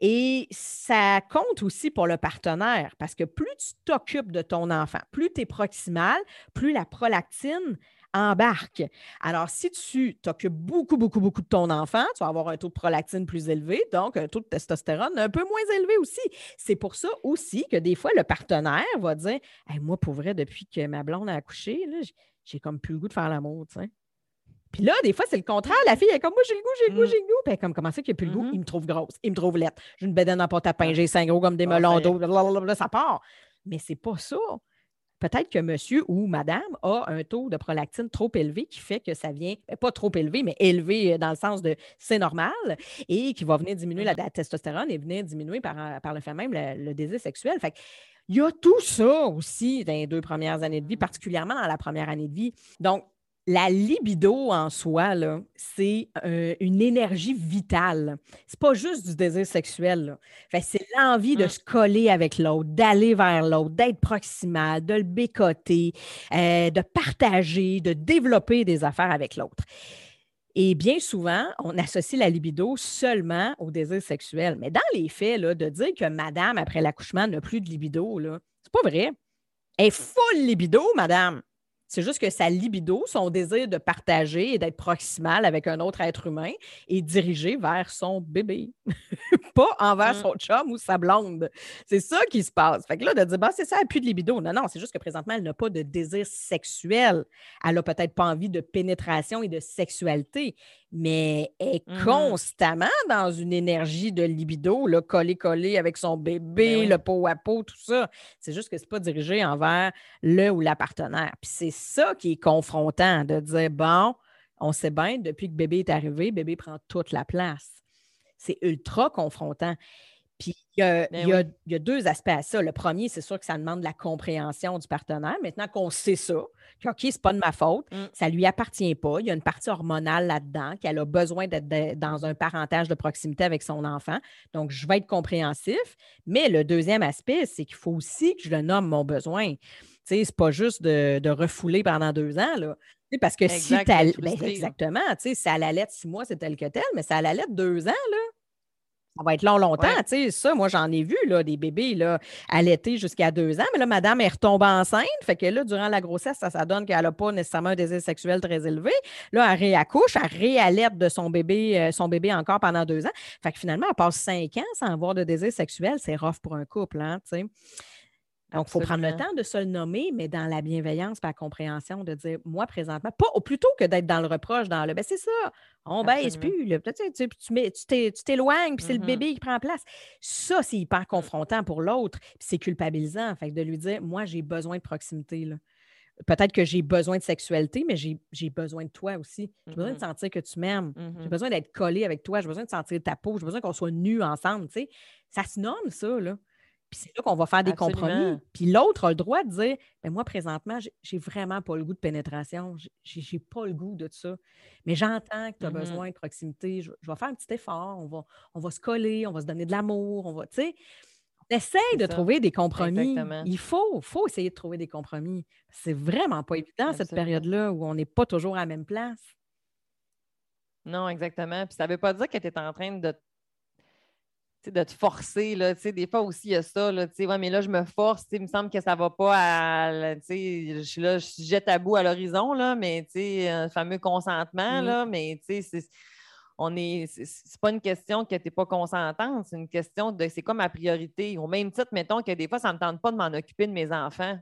Et ça compte aussi pour le partenaire parce que plus tu t'occupes de ton enfant, plus tu es proximal, plus la prolactine embarque. Alors, si tu t'occupes beaucoup, beaucoup, beaucoup de ton enfant, tu vas avoir un taux de prolactine plus élevé, donc un taux de testostérone un peu moins élevé aussi. C'est pour ça aussi que des fois, le partenaire va dire Moi, pour vrai, depuis que ma blonde a accouché, j'ai comme plus le goût de faire l'amour. Puis là, des fois, c'est le contraire. La fille, elle est comme moi, j'ai le goût, j'ai le goût, mm. j'ai le goût. Puis elle est comme, comment ça qu'il n'y a plus le goût? Mm-hmm. Il me trouve grosse, il me trouve lettre. J'ai une bédaine en porte à pain, j'ai cinq gros comme des melons d'eau, ça part. Mais c'est pas ça. Peut-être que monsieur ou madame a un taux de prolactine trop élevé qui fait que ça vient, ben, pas trop élevé, mais élevé dans le sens de c'est normal et qui va venir diminuer la, testostérone et venir diminuer par, par le fait même le, désir sexuel. Fait il y a tout ça aussi dans les deux premières années de vie, particulièrement dans la première année de vie. Donc, la libido en soi, c'est euh, une énergie vitale. C'est pas juste du désir sexuel. c'est l'envie de mmh. se coller avec l'autre, d'aller vers l'autre, d'être proximal, de le bécoter, euh, de partager, de développer des affaires avec l'autre. Et bien souvent, on associe la libido seulement au désir sexuel. Mais dans les faits, là, de dire que madame, après l'accouchement, n'a plus de libido, c'est pas vrai. Elle est full libido, madame. C'est juste que sa libido, son désir de partager et d'être proximal avec un autre être humain est dirigé vers son bébé, pas envers mmh. son chum ou sa blonde. C'est ça qui se passe. Fait que là, de dire, bah, c'est ça, elle n'a plus de libido. Non, non, c'est juste que présentement, elle n'a pas de désir sexuel. Elle n'a peut-être pas envie de pénétration et de sexualité mais elle est mmh constamment dans une énergie de libido, là, collé-collé avec son bébé, ben le pot à pot, tout ça. C'est juste que ce n'est pas dirigé envers le ou la partenaire. Puis c'est ça qui est confrontant, de dire, bon, on sait bien, depuis que bébé est arrivé, bébé prend toute la place. C'est ultra confrontant. Puis ben il y, a, deux aspects à ça. Le premier, c'est sûr que ça demande la compréhension du partenaire. Maintenant qu'on sait ça, que OK, c'est pas de ma faute, mm. ça lui appartient pas. Il y a une partie hormonale là-dedans, qu'elle a besoin d'être dans un parentage de proximité avec son enfant. Donc, je vais être compréhensif. Mais le deuxième aspect, c'est qu'il faut aussi que je le nomme mon besoin. Ce n'est pas juste de, refouler pendant deux ans. Là. Parce que si tu ben, exactement, si à la lettre six mois, c'est tel que tel, mais c'est à la lettre deux ans, là, ça va être long, longtemps. Tu sais, ça, moi, j'en ai vu là, des bébés là, allaités jusqu'à deux ans. Mais là, madame est retombée enceinte. Fait que là, durant la grossesse, ça, ça donne qu'elle n'a pas nécessairement un désir sexuel très élevé. Là, elle réaccouche, elle réallaite de son bébé, euh, son bébé encore pendant deux ans. Fait que finalement, elle passe cinq ans sans avoir de désir sexuel. C'est rough pour un couple, hein, tu sais. Donc, il faut prendre le temps de se le nommer, mais dans la bienveillance et la compréhension, de dire, moi, présentement, pas plutôt que d'être dans le reproche, dans le, ben c'est ça, on baisse plus, tu, tu t'éloignes, puis c'est le mmh bébé qui prend place. Ça, c'est hyper confrontant pour l'autre, puis c'est culpabilisant. Fait de lui dire, moi, j'ai besoin de proximité. Peut-être que j'ai besoin de sexualité, mais j'ai besoin de toi aussi. J'ai besoin de mmh sentir que tu m'aimes. J'ai mmh besoin d'être collé avec toi. J'ai besoin de sentir ta peau. J'ai besoin qu'on soit nus ensemble. Ça se nomme, ça. Là. Puis c'est là qu'on va faire des compromis. Puis l'autre a le droit de dire mais moi, présentement, j'ai vraiment pas le goût de pénétration. J'ai pas le goût de ça. Mais j'entends que tu as mmh besoin de proximité. Je, vais faire un petit effort. On va, on va se coller, on va se donner de l'amour. On va, tu sais. Essaye de trouver des compromis. Il faut, faut essayer de trouver des compromis. C'est vraiment pas évident, cette période-là, où on n'est pas toujours à la même place. Non, exactement. Puis ça ne veut pas dire que tu es en train de de te forcer. Là, des fois aussi, il y a ça. Là, ouais, mais là, je me force. Il me semble que ça ne va pas à. Je suis là, je jette à bout à l'horizon, là, mais un fameux consentement, mmh. là, mais c'est on est, c'est pas une question que tu n'es pas consentante, c'est une question de c'est quoi ma priorité. Au même titre, mettons que des fois, ça ne me tente pas de m'en occuper de mes enfants.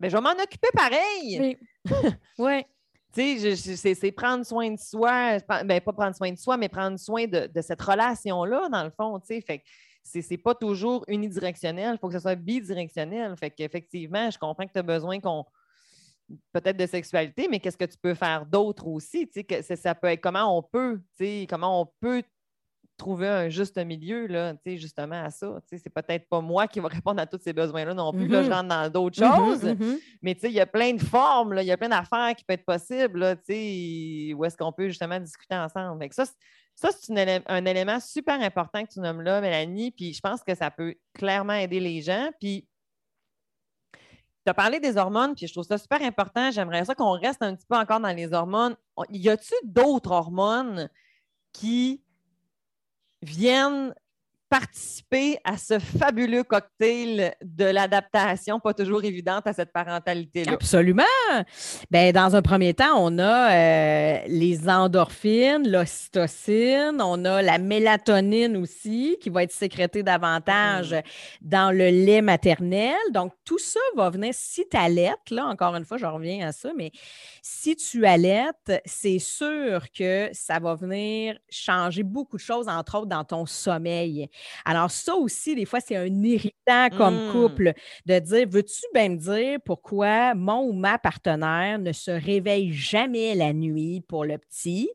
Mais ben, je vais m'en occuper pareil. Oui. ouais. Tu sais, c'est prendre soin de soi, ben, pas prendre soin de soi, mais prendre soin de, cette relation-là, dans le fond, tu sais. Fait c'est pas toujours unidirectionnel, il faut que ce soit bidirectionnel. Fait qu'effectivement, je comprends que tu as besoin qu'on peut-être de sexualité, mais qu'est-ce que tu peux faire d'autre aussi? Que ça peut être comment on peut, comment on peut trouver un juste milieu, là, justement, à ça. C'est peut-être pas moi qui va répondre à tous ces besoins-là non plus. Là, je mm-hmm. rentre dans d'autres mm-hmm, choses. Mm-hmm. Mais il y a plein de formes, il y a plein d'affaires qui peuvent être possibles. Là, où est-ce qu'on peut justement discuter ensemble? ça, ça c'est un élément super important que tu nommes là, Mélanie. Puis je pense que ça peut clairement aider les gens. Puis tu as parlé des hormones, puis je trouve ça super important. J'aimerais ça qu'on reste un petit peu encore dans les hormones. Y a-t-il d'autres hormones qui viennent participer à ce fabuleux cocktail de l'adaptation, pas toujours évidente à cette parentalité-là? Absolument. Ben, dans un premier temps, on a euh, les endorphines, l'ocytocine, on a la mélatonine aussi qui va être sécrétée davantage mm. dans le lait maternel. Donc, tout ça va venir, si tu allaites, là, encore une fois, je reviens à ça, mais si tu allaites, c'est sûr que ça va venir changer beaucoup de choses, entre autres dans ton sommeil. Alors, ça aussi, des fois, c'est un irritant comme mmh. couple de dire Veux-tu bien me dire pourquoi mon ou ma partenaire ne se réveille jamais la nuit pour le petit,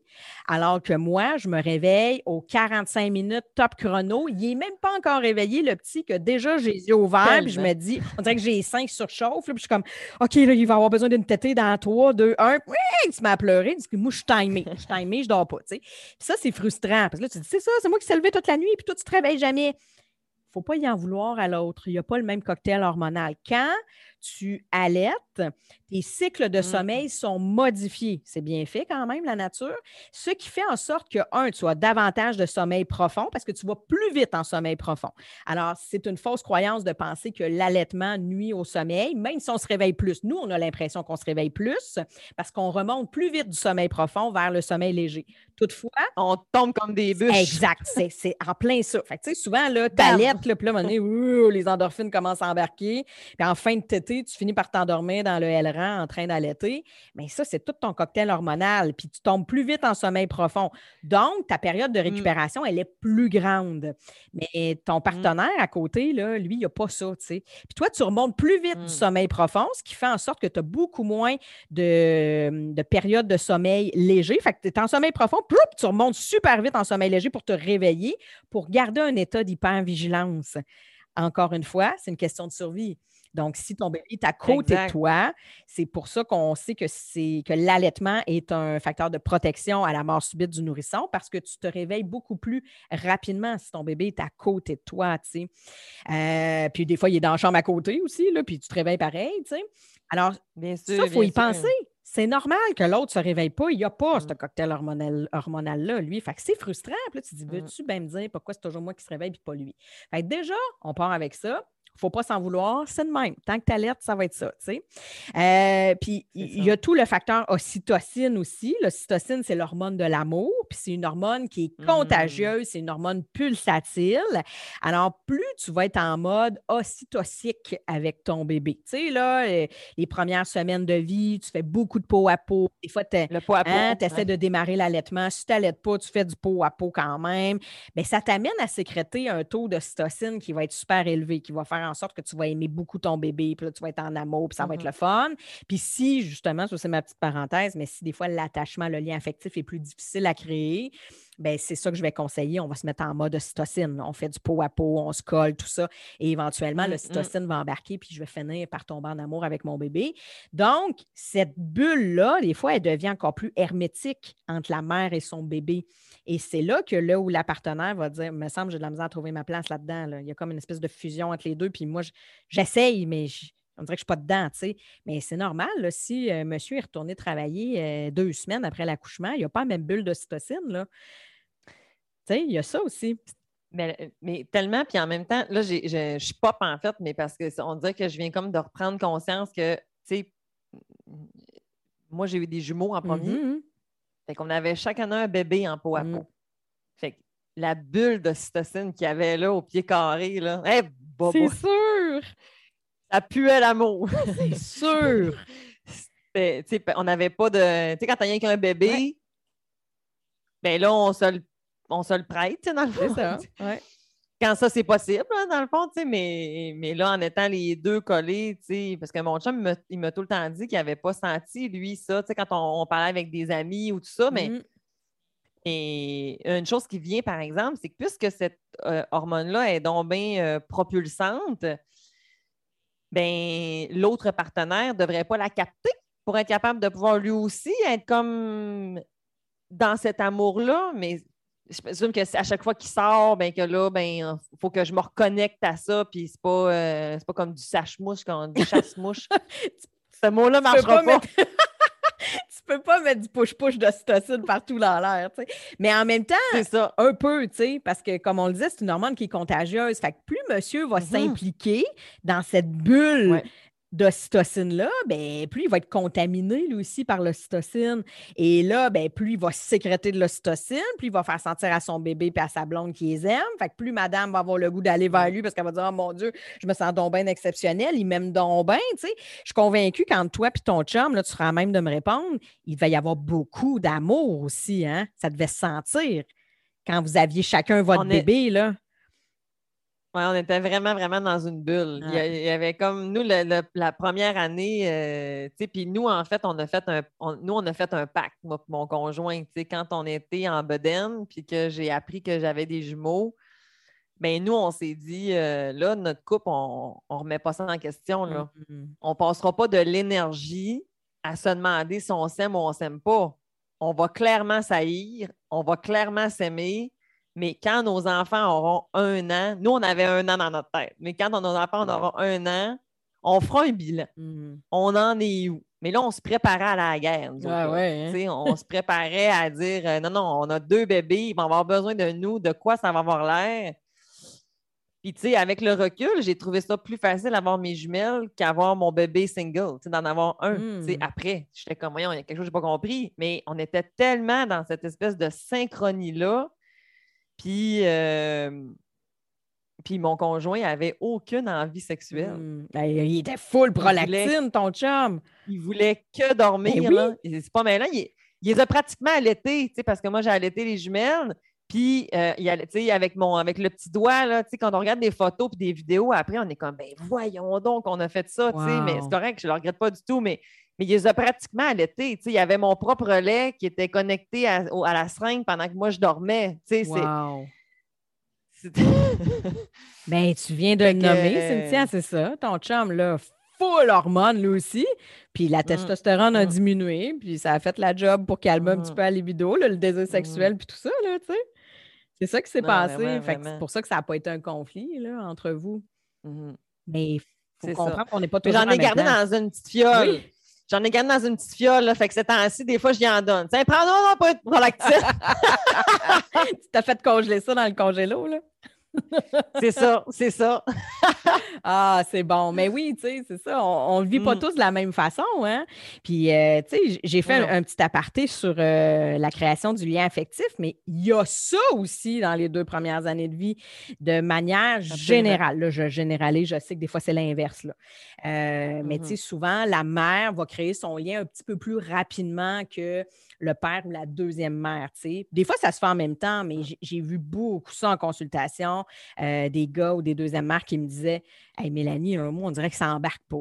alors que moi, je me réveille aux 45 minutes top chrono? Il n'est même pas encore réveillé, le petit, que déjà j'ai les yeux ouverts, puis je me dis On dirait que j'ai les seins surchauffe, puis je suis comme OK, là, il va avoir besoin d'une tétée dans 3, 2, 1. Oui, met à pleurer. Il dit Moi, je suis timé. Je suis timé, je dors pas. Puis ça, c'est frustrant. Parce que là, tu dis C'est ça, c'est moi qui s'est levé toute la nuit, puis toi, tu te réveilles jamais. Il ne faut pas y en vouloir à l'autre. Il n'y a pas le même cocktail hormonal. Quand tu allaites, tes cycles de mmh. sommeil sont modifiés. C'est bien fait quand même, la nature. Ce qui fait en sorte que, un, tu as davantage de sommeil profond parce que tu vas plus vite en sommeil profond. Alors, c'est une fausse croyance de penser que l'allaitement nuit au sommeil, même si on se réveille plus. Nous, on a l'impression qu'on se réveille plus parce qu'on remonte plus vite du sommeil profond vers le sommeil léger. Toutefois, on tombe comme des bûches. Exact, c'est en plein ça. Fait que, souvent, là, tu allaites, puis là, les endorphines commencent à embarquer. Puis en fin de tu finis par t'endormir dans le LR en train d'allaiter, mais ça, c'est tout ton cocktail hormonal, puis tu tombes plus vite en sommeil profond. Donc, ta période de mmh. récupération, elle est plus grande. Mais ton mmh. partenaire à côté, là, lui, il n'a pas ça, tu sais. Puis toi, tu remontes plus vite du mmh. sommeil profond, ce qui fait en sorte que tu as beaucoup moins de, de périodes de sommeil léger. Fait que tu es en sommeil profond, puis tu remontes super vite en sommeil léger pour te réveiller, pour garder un état d'hypervigilance. Encore une fois, c'est une question de survie. Donc, si ton bébé est à côté de toi, c'est pour ça qu'on sait que c'est que l'allaitement est un facteur de protection à la mort subite du nourrisson parce que tu te réveilles beaucoup plus rapidement si ton bébé est à côté de toi, tu sais. Euh, puis des fois, il est dans la chambre à côté aussi, là, puis tu te réveilles pareil, tu sais. Alors, bien sûr, ça, il faut y penser. C'est normal que l'autre ne se réveille pas. Il n'y a pas ce mmh. cocktail hormonal-là, lui. Fait que c'est frustrant. Puis là, tu te dis, mmh. veux-tu bien me dire pourquoi c'est toujours moi qui se réveille et pas lui? Fait que déjà, on part avec ça faut pas s'en vouloir, c'est de même. Tant que tu alertes, ça va être ça. Euh, puis il y a tout le facteur ocytocine aussi. L'ocytocine, c'est l'hormone de l'amour, puis c'est une hormone qui est mmh. contagieuse, c'est une hormone pulsatile. Alors, plus tu vas être en mode ocytocique avec ton bébé. Tu sais, là, les, premières semaines de vie, tu fais beaucoup de peau à peau. Des fois, tu hein, essaies de démarrer l'allaitement. Si tu n'allaites pas, tu fais du peau à peau quand même. Mais ça t'amène à sécréter un taux d'ocytocine qui va être super élevé, qui va faire en sorte que tu vas aimer beaucoup ton bébé, puis là, tu vas être en amour, puis ça va être mmh le fun. Puis si, justement, ça c'est ma petite parenthèse, mais si des fois l'attachement, le lien affectif est plus difficile à créer, ben c'est ça que je vais conseiller. On va se mettre en mode ocytocine. On fait du pot à pot, on se colle, tout ça. Et éventuellement, mmh, l'ocytocine mmh. va embarquer, puis je vais finir par tomber en amour avec mon bébé. Donc, cette bulle-là, des fois, elle devient encore plus hermétique entre la mère et son bébé. Et c'est là que là où la partenaire va dire, me semble, j'ai de la misère à trouver ma place là-dedans. Il y a comme une espèce de fusion entre les deux. Puis moi, j'essaye, mais on dirait que je ne suis pas dedans, tu sais. Mais c'est normal, si euh, monsieur est retourné travailler euh, deux semaines après l'accouchement, il n'y a pas la même bulle d'ocytocine, là. Tu sais, il y a ça aussi. Mais, mais, tellement, puis en même temps, là, je, suis pop en fait, mais parce qu'on dirait que je viens comme de reprendre conscience que, tu sais, moi, j'ai eu des jumeaux en premier. Mm-hmm. Fait qu'on avait chacun un bébé en peau à mm. peau. Fait que la bulle d'ocytocine qu'il y avait là au pied carré, là, c'est sûr! Ça puait l'amour. C'est sûr! on n'avait pas de. Tu sais, quand t'as rien qu'un bébé, ben là, on se le on se le prête, dans le fond. Ça, Quand ça, c'est possible, dans le fond, mais, mais là, en étant les deux collés, parce que mon chum, il m'a tout le temps dit qu'il n'avait pas senti, lui, ça, quand on, parlait avec des amis ou tout ça, mais mm-hmm. et une chose qui vient, par exemple, c'est que puisque cette euh, hormone-là est donc bien euh, propulsante, ben l'autre partenaire ne devrait pas la capter pour être capable de pouvoir lui aussi être comme dans cet amour-là, mais je présume que à chaque fois qu'il sort, ben que là, ben, faut que je me reconnecte à ça, puis c'est pas, euh, pas comme du sache-mouche, du chasse-mouche. Ce mot-là ne marchera pas. tu peux pas mettre du push-push d'ocytocine partout dans l'air. Mais en même temps, ça. un peu, parce que comme on le disait, c'est une hormone qui est contagieuse. Fait que plus monsieur va Mm-hmm. s'impliquer dans cette bulle Ouais. D'ocytocine-là, ben, plus il va être contaminé lui aussi par l'ocytocine. Et là, ben, plus il va sécréter de l'ocytocine, plus il va faire sentir à son bébé et à sa blonde qu'ils les aiment. Fait que plus madame va avoir le goût d'aller vers lui parce qu'elle va dire Oh mon Dieu, je me sens donc bien exceptionnel, il m'aime donc bien. Tu sais. Je suis convaincue quand toi et ton chum, là, tu seras à même de me répondre, il va y avoir beaucoup d'amour aussi. Hein? Ça devait se sentir quand vous aviez chacun votre est- bébé. Là. Ouais, on était vraiment, vraiment dans une bulle. Il y, il avait comme nous, le- le- la première année, euh, tu sais, puis nous, en fait, on a fait un, on- nous, on a fait un pacte, moi, mon conjoint, tu sais, quand on était en bedaine, puis que j'ai appris que j'avais des jumeaux, ben nous, on s'est dit, euh, là, notre couple, on ne remet pas ça en question, là. On ne passera pas de l'énergie à se demander si on s'aime ou on ne s'aime pas. On va clairement s'haïr, on va clairement s'aimer, mais quand nos enfants auront un an, nous, on avait un an dans notre tête, mais quand nos enfants auront un an, on fera un bilan. Mhm. On en est où? Mais là, on se préparait à la guerre. nous Ah ouais, hein? On se préparait à dire euh, non, non, on a deux bébés, ils vont avoir besoin de nous, de quoi ça va avoir l'air? Puis, tu sais, avec le recul, j'ai trouvé ça plus facile d'avoir mes jumelles qu'avoir mon bébé single, d'en avoir un. Mm. Après, j'étais comme, voyons, il y a quelque chose que je n'ai pas compris, mais on était tellement dans cette espèce de synchronie-là. Puis, euh, puis mon conjoint avait aucune envie sexuelle. Mhm. Ben, il était full prolactine, ton chum. Il voulait que dormir. Ben oui. C'est pas mêlant. Il, il les a pratiquement allaités, parce que moi, j'ai allaité les jumelles. Puis, euh, il avec, mon, avec le petit doigt, là, quand on regarde des photos et des vidéos, après, on est comme, ben voyons donc, on a fait ça, mais c'est correct, je ne le regrette pas du tout, mais, mais il les a pratiquement allaités. Il y avait mon propre lait qui était connecté à, à la seringue pendant que moi, je dormais. Tu sais, c'est- Wow. c'était- Ben, tu viens de Fait le que- nommer, Cynthia, c'est ça. Ton chum, là, full hormones, lui aussi. Puis la testostérone a Mm. diminué, puis ça a fait la job pour calmer un petit Mhm. peu la libido, là, le désir sexuel, puis tout ça, là, tu sais. C'est ça qui s'est Non, passé. vraiment, Fait que c'est pour ça que ça n'a pas été un conflit, là, entre vous. Mhm. Mais il faut C'est ça. comprendre qu'on n'est pas toujours j'en ai gardé place. dans une petite fiole. Oui. J'en ai gardé dans une petite fiole, là, fait que ces temps-ci, des fois, j'y en donne. Tiens, prends non, pas être prolactine. tu t'as fait congeler ça dans le congélo, là? c'est ça, c'est ça. Ah, c'est bon. Mais oui, tu sais, c'est ça. On ne le vit pas Mm. tous de la même façon, hein? Puis, euh, tu sais, j'ai fait un, un petit aparté sur euh, la création du lien affectif, mais il y a ça aussi dans les deux premières années de vie, de manière générale. Là, je généralise, je sais que des fois, c'est l'inverse. Euh, Mais, tu sais, souvent, la mère va créer son lien un petit peu plus rapidement que le père ou la deuxième mère. Des fois, ça se fait en même temps, mais j'ai- vu beaucoup ça en consultation, euh, des gars ou des deuxièmes mères qui me disaient Hey, Mélanie, un mot, on dirait que ça embarque pas.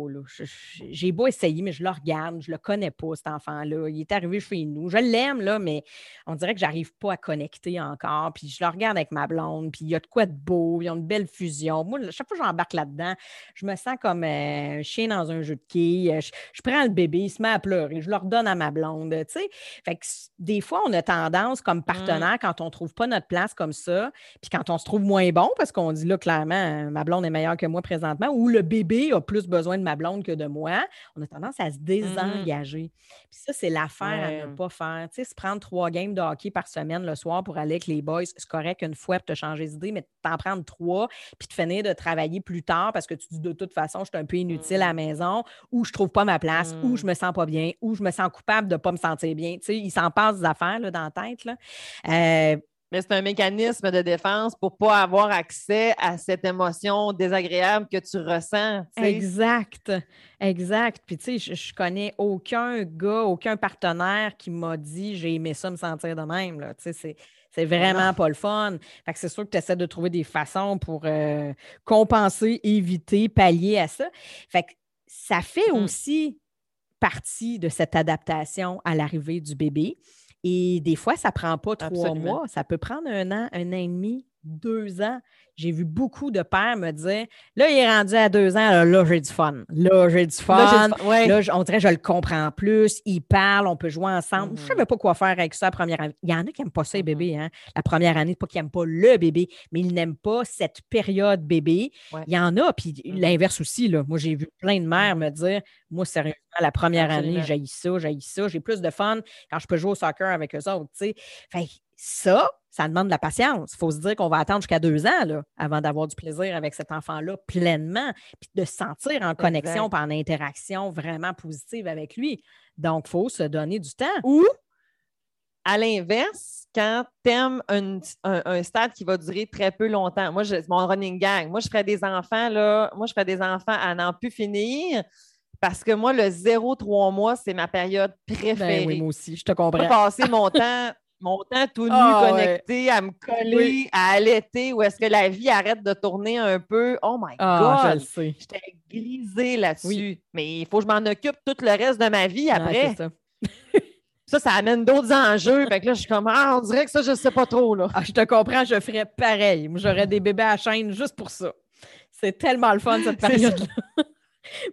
J'ai beau essayer, mais je le regarde, je le connais pas, cet enfant-là. Il est arrivé chez nous. Je l'aime, là, mais on dirait que j'arrive pas à connecter encore. Puis je le regarde avec ma blonde, puis il y a de quoi de beau, ils ont une belle fusion. Moi, chaque fois que j'embarque là-dedans, je me sens comme euh, un chien dans un jeu de quilles. Je, je prends le bébé, il se met à pleurer, je le redonne à ma blonde. Fait que des fois, on a tendance, comme partenaire, quand on trouve pas notre place comme ça, puis quand on se trouve moins bon, parce qu'on dit là, clairement, euh, ma blonde est meilleure que moi présentement, ou le bébé a plus besoin de ma blonde que de moi, on a tendance à se désengager. Puis ça, c'est l'affaire à ne pas faire. Tu sais, se prendre trois games de hockey par semaine le soir pour aller avec les boys, c'est correct une fois pour te changer d'idée, mais t'en prendre trois, puis te finir de travailler plus tard parce que tu dis de toute façon, je suis un peu inutile à la maison, ou je trouve pas ma place, ou je me sens pas bien, ou je me sens coupable de pas me sentir bien. Tu sais, il s'en passe des affaires là, dans la tête. Là. Euh, Mais c'est un mécanisme de défense pour pas avoir accès à cette émotion désagréable que tu ressens. Exact, exact. Puis tu sais, je, je connais aucun gars, aucun partenaire qui m'a dit j'ai aimé ça me sentir de même. Là. Tu sais, c'est, c'est vraiment pas le fun. Fait que c'est sûr que tu essaies de trouver des façons pour euh, compenser, éviter, pallier à ça. Fait que ça fait Mm. aussi partie de cette adaptation à l'arrivée du bébé. Et des fois, ça prend pas trois Absolument. mois, ça peut prendre un an, un an et demi, deux ans, j'ai vu beaucoup de pères me dire Là, il est rendu à deux ans, là, j'ai du fun. Là, j'ai du fun. Là, on dirait je le comprends plus. Il parle, on peut jouer ensemble. Je ne savais pas quoi faire avec ça la première année. Il y en a qui n'aiment pas ça, les mm-hmm. bébés. Hein? La première année, pas qu'ils n'aiment pas le bébé, mais ils n'aiment pas cette période bébé. Il y en a, puis mm-hmm. l'inverse aussi. Là. Moi, j'ai vu plein de mères me dire Moi, sérieusement, la première année, j'ai ça, j'ai ça. J'ai plus de fun quand je peux jouer au soccer avec eux autres. Fait ça, ça demande de la patience. Il faut se dire qu'on va attendre jusqu'à deux ans là, avant d'avoir du plaisir avec cet enfant-là pleinement, puis de se sentir en connexion, en interaction vraiment positive avec lui. Donc, il faut se donner du temps. Ou, à l'inverse, quand tu aimes un, stade qui va durer très peu longtemps, moi, je, mon running gang, moi, je ferais des enfants, là, moi, je ferais des enfants à n'en plus finir. Parce que moi, le 0-3 mois, c'est ma période préférée. Ben oui, moi aussi, je te comprends. Je passer mon temps mon temps tout nu, ah, connecté, à me coller, à allaiter, ou est-ce que la vie arrête de tourner un peu? Oh my ah, God! J'étais grisée là-dessus. Mais il faut que je m'en occupe tout le reste de ma vie après. ça. ça. amène d'autres enjeux. Fait que là, je suis comme, ah, on dirait que ça, je ne sais pas trop. Là. Ah, je te comprends, je ferais pareil. J'aurais des bébés à chaîne juste pour ça. C'est tellement le fun, cette période-là.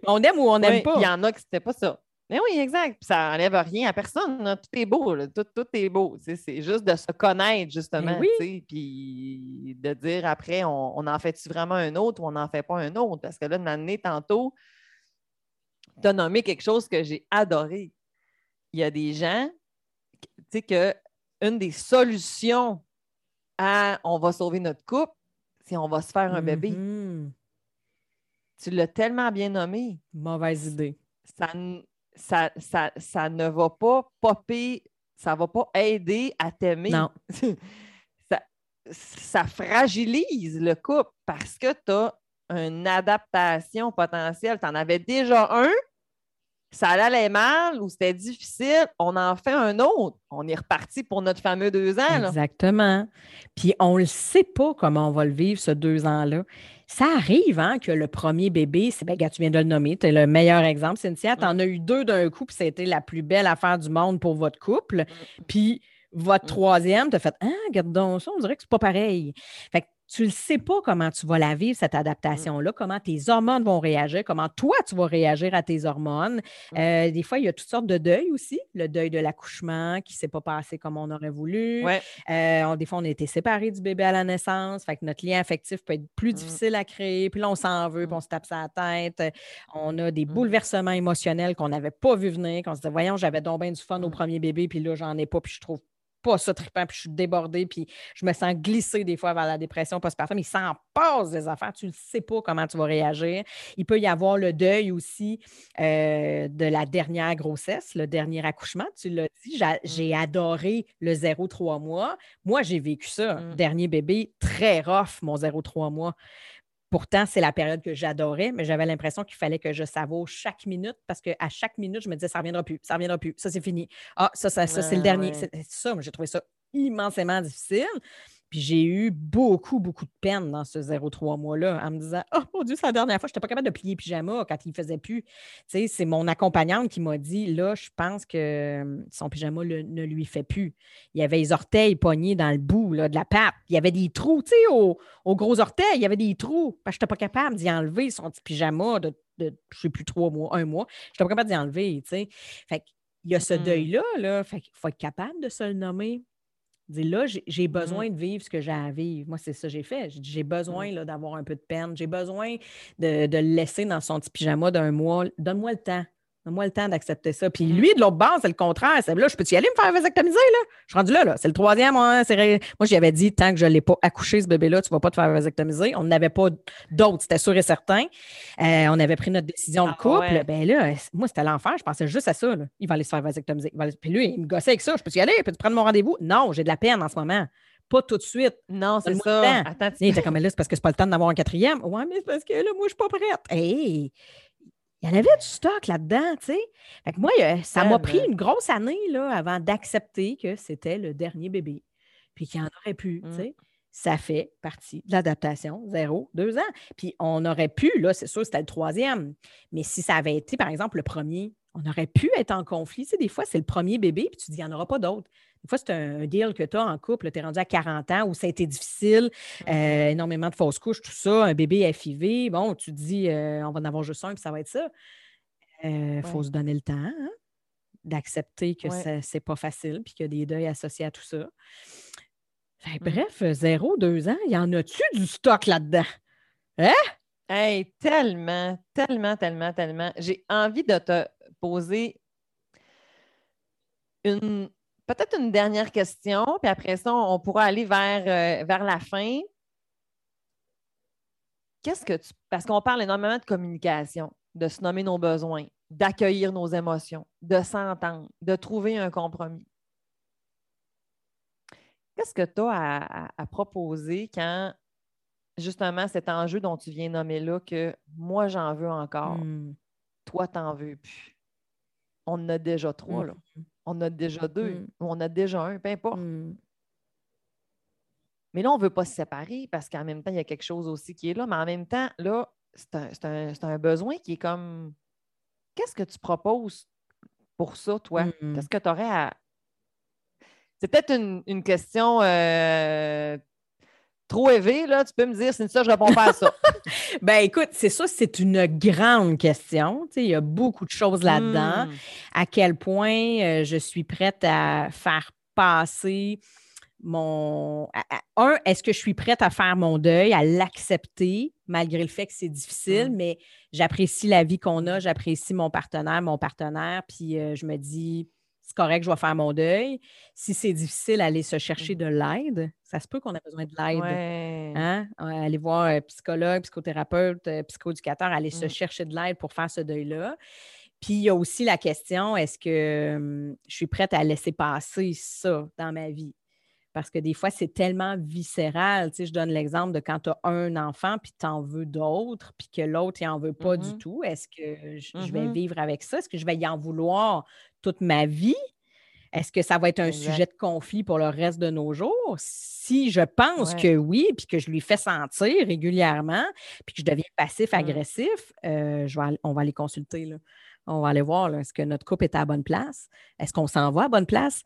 on aime ou on n'aime pas. Il y en a qui c'était pas ça. Mais oui, exact. Puis ça n'enlève rien à personne. Tout est beau. Tout, tout, est beau. C'est juste de se connaître, justement. Puis de dire après, on, en fait-tu vraiment un autre ou on n'en fait pas un autre? Parce que là, de m'amener tantôt, tu as nommé quelque chose que j'ai adoré. Il y a des gens, tu sais, que une des solutions à on va sauver notre couple, c'est on va se faire un bébé. Mm-hmm. Tu l'as tellement bien nommé. Mauvaise idée. Ça, ça, ça, ne va pas popper, ça ne va pas aider à t'aimer. Non. ça, fragilise le couple parce que tu as une adaptation potentielle. Tu en avais déjà un, ça allait mal ou c'était difficile, on en fait un autre. On est reparti pour notre fameux deux ans. Exactement. Puis on ne sait pas comment on va le vivre, ce deux ans-là. Ça arrive hein, que le premier bébé, c'est bien, tu viens de le nommer, tu es le meilleur exemple, Cynthia. Tu en as eu deux d'un coup, puis c'était la plus belle affaire du monde pour votre couple. Puis votre troisième, tu as fait Ah, regarde donc ça, on dirait que c'est pas pareil. Fait que tu ne sais pas comment tu vas la vivre, cette mmh. adaptation-là, comment tes hormones vont réagir, comment toi, tu vas réagir à tes hormones. Mmh. Euh, des fois, il y a toutes sortes de deuils aussi. Le deuil de l'accouchement qui ne s'est pas passé comme on aurait voulu. Euh, des fois, on a été séparés du bébé à la naissance. Fait que notre lien affectif peut être plus mmh. difficile à créer. Puis là, on s'en veut, puis on se tape sa tête. On a des bouleversements émotionnels qu'on n'avait pas vu venir, qu'on se disait, voyons, j'avais donc bien du fun au premier bébé, puis là, j'en ai pas, puis je trouve pas ça trippant, puis je suis débordée, puis je me sens glissée des fois vers la dépression postpartum. Il s'en passe des affaires, tu ne sais pas comment tu vas réagir. Il peut y avoir le deuil aussi euh, de la dernière grossesse, le dernier accouchement. Tu l'as dit, j'ai mmh. adoré le 0-3 mois. Moi, j'ai vécu ça. Mmh. Dernier bébé, très rough, mon 0-3 mois. Pourtant, c'est la période que j'adorais, mais j'avais l'impression qu'il fallait que je savoure chaque minute parce qu'à chaque minute, je me disais, ça ne reviendra plus, ça ne reviendra plus, ça c'est fini. Ah, ça, ça, ça c'est le dernier. C'est ça, j'ai trouvé ça immensément difficile. Puis j'ai eu beaucoup, beaucoup de peine dans ce 0-3 mois-là en me disant Oh mon Dieu, c'est la dernière fois, je n'étais pas capable de plier pyjama quand il ne faisait plus. Tu sais, c'est mon accompagnante qui m'a dit Là, je pense que hum, son pyjama ne lui fait plus. Il y avait les orteils pognés dans le bout là, de la patte. Il y avait des trous, tu sais, aux, gros orteils, il y avait des trous. Parce que je n'étais pas capable d'y enlever son petit pyjama de, je ne sais plus, trois mois, un mois. Je n'étais pas capable d'y enlever, tu sais. Fait il y a ce deuil-là, là. Fait qu'il faut être capable de se le nommer Dis là, j'ai mmh besoin de vivre ce que j'ai à vivre. Moi, c'est ça que j'ai fait. J'ai besoin mmh. d'avoir un peu de peine. J'ai besoin de, de, le laisser dans son petit pyjama d'un mois. Donne-moi le temps. Donne-moi le temps d'accepter ça. Puis mmh. lui, de l'autre bord, c'est le contraire. C'est là, je peux-tu y aller me faire vasectomiser, là? Je suis rendu là, là. C'est le troisième. Hein, moi, j'y avais dit, tant que je ne l'ai pas accouché, ce bébé-là, tu ne vas pas te faire vasectomiser. On n'avait pas d'autres, c'était sûr et certain. Euh, on avait pris notre décision de ah, couple. Ben là, moi, c'était l'enfer. Je pensais juste à ça. Il va aller se faire vasectomiser. Puis lui, il me gossait avec ça. Je peux-y aller? Peux-tu prendre mon rendez-vous? Non, j'ai de la peine en ce moment pas tout de suite. Non, c'est ça. Attends, tu... Il était comme là, c'est parce que c'est pas le temps d'en avoir un quatrième. Ouais, mais c'est parce que là, moi, je suis pas prête. Hey, il y en avait du stock là-dedans, tu sais. Fait que moi, ça m'a pris une grosse année là, avant d'accepter que c'était le dernier bébé, puis qu'il y en aurait pu, tu mmh. sais. Ça fait partie de l'adaptation, zéro, deux ans. Puis on aurait pu, là, c'est sûr, c'était le troisième. Mais si ça avait été, par exemple, le premier, on aurait pu être en conflit. Tu sais, des fois, c'est le premier bébé, puis tu dis, il n'y en aura pas d'autres. Des fois, c'est un deal que tu as en couple, tu es rendu à 40 ans où ça a été difficile, euh, énormément de fausses couches, tout ça, un bébé FIV. Bon, tu te dis, euh, on va en avoir juste un, puis ça va être ça. Il faut se donner le temps hein, d'accepter que ce c'est pas facile, puis qu'il y a des deuils associés à tout ça. Mmh. bref, zéro, deux ans, il y en a-tu du stock là-dedans? Hein? Hey, tellement, tellement, tellement, tellement. J'ai envie de te poser une peut-être une dernière question, puis après ça, on pourra aller vers, euh, vers la fin. Qu'est-ce que tu. Parce qu'on parle énormément de communication, de se nommer nos besoins, d'accueillir nos émotions, de s'entendre, de trouver un compromis. Qu'est-ce que tu as à, proposer quand justement cet enjeu dont tu viens nommer là, que moi j'en veux encore, hmm. toi t'en veux plus? On en a déjà trois, là. On a déjà deux, hmm. ou on a déjà un, peu importe. Mais là, on ne veut pas se séparer parce qu'en même temps, il y a quelque chose aussi qui est là. Mais en même temps, là, c'est un, besoin qui est comme qu'est-ce que tu proposes pour ça, toi? Qu'est-ce que tu aurais à, c'est peut-être une, question euh, trop élevée, là. Tu peux me dire, c'est ça, je réponds pas à ça. ben écoute, c'est ça, c'est une grande question. il y a beaucoup de choses là-dedans. Hmm. À quel point euh, je suis prête à faire passer mon. un, est-ce que je suis prête à faire mon deuil, à l'accepter, malgré le fait que c'est difficile, hmm. mais j'apprécie la vie qu'on a, j'apprécie mon partenaire, mon partenaire, puis euh, je me dis, c'est correct, je vais faire mon deuil. Si c'est difficile, aller se chercher mmh. de l'aide. Ça se peut qu'on ait besoin de l'aide. Hein? Aller voir un psychologue, psychothérapeute, euh, psychoéducateur, aller se mmh. chercher de l'aide pour faire ce deuil-là. Puis il y a aussi la question, est-ce que je suis prête à laisser passer ça dans ma vie? Parce que des fois, c'est tellement viscéral. Tu sais, je donne l'exemple de quand tu as un enfant, puis tu en veux d'autres, puis que l'autre, il n'en veut pas du mmh tout. Est-ce que je, vais vivre avec ça? Est-ce que je vais y en vouloir? Toute ma vie? Est-ce que ça va être un sujet de conflit pour le reste de nos jours? Si je pense que oui, puis que je lui fais sentir régulièrement, puis que je deviens passif-agressif, mmh. euh, on va aller consulter. Là. On va aller voir, est-ce que notre couple est à la bonne place? Est-ce qu'on s'en va à bonne place?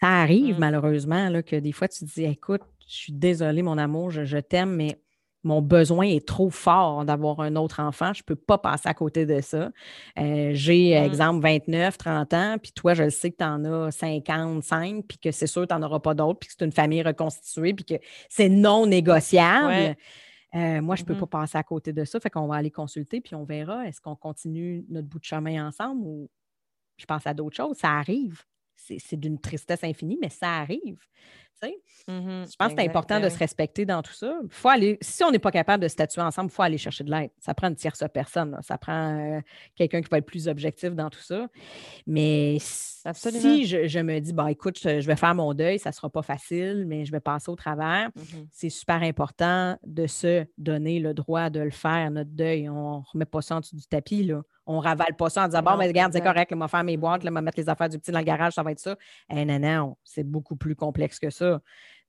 Ça arrive mmh. malheureusement là, que des fois tu te dis écoute, je suis désolée, mon amour, je t'aime, mais mon besoin est trop fort d'avoir un autre enfant. Je ne peux pas passer à côté de ça. Euh, j'ai, exemple, 29, 30 ans, puis toi, je le sais que tu en as 55, puis que c'est sûr que tu n'en auras pas d'autres, puis que c'est une famille reconstituée, puis que c'est non négociable. Euh, moi, je ne peux mmh pas passer à côté de ça. Fait qu'on va aller consulter, puis on verra est-ce qu'on continue notre bout de chemin ensemble ou je pense à d'autres choses? Ça arrive. C'est d'une tristesse infinie, mais ça arrive. Mmh je pense que c'est important de se respecter dans tout ça. Faut aller, si on n'est pas capable de statuer ensemble, il faut aller chercher de l'aide. Ça prend une tierce personne. Ça prend euh, quelqu'un qui va être plus objectif dans tout ça. Mais si je, me dis, bah, écoute, je, vais faire mon deuil, ça ne sera pas facile, mais je vais passer au travers, mmh c'est super important de se donner le droit de le faire, notre deuil. On ne remet pas ça en dessous du tapis. Là. On ravale pas ça en disant, bon, mais regarde, c'est correct, on va faire mes boîtes, on va mettre les affaires du petit dans le garage, ça va être ça. Eh, non, non, c'est beaucoup plus complexe que ça.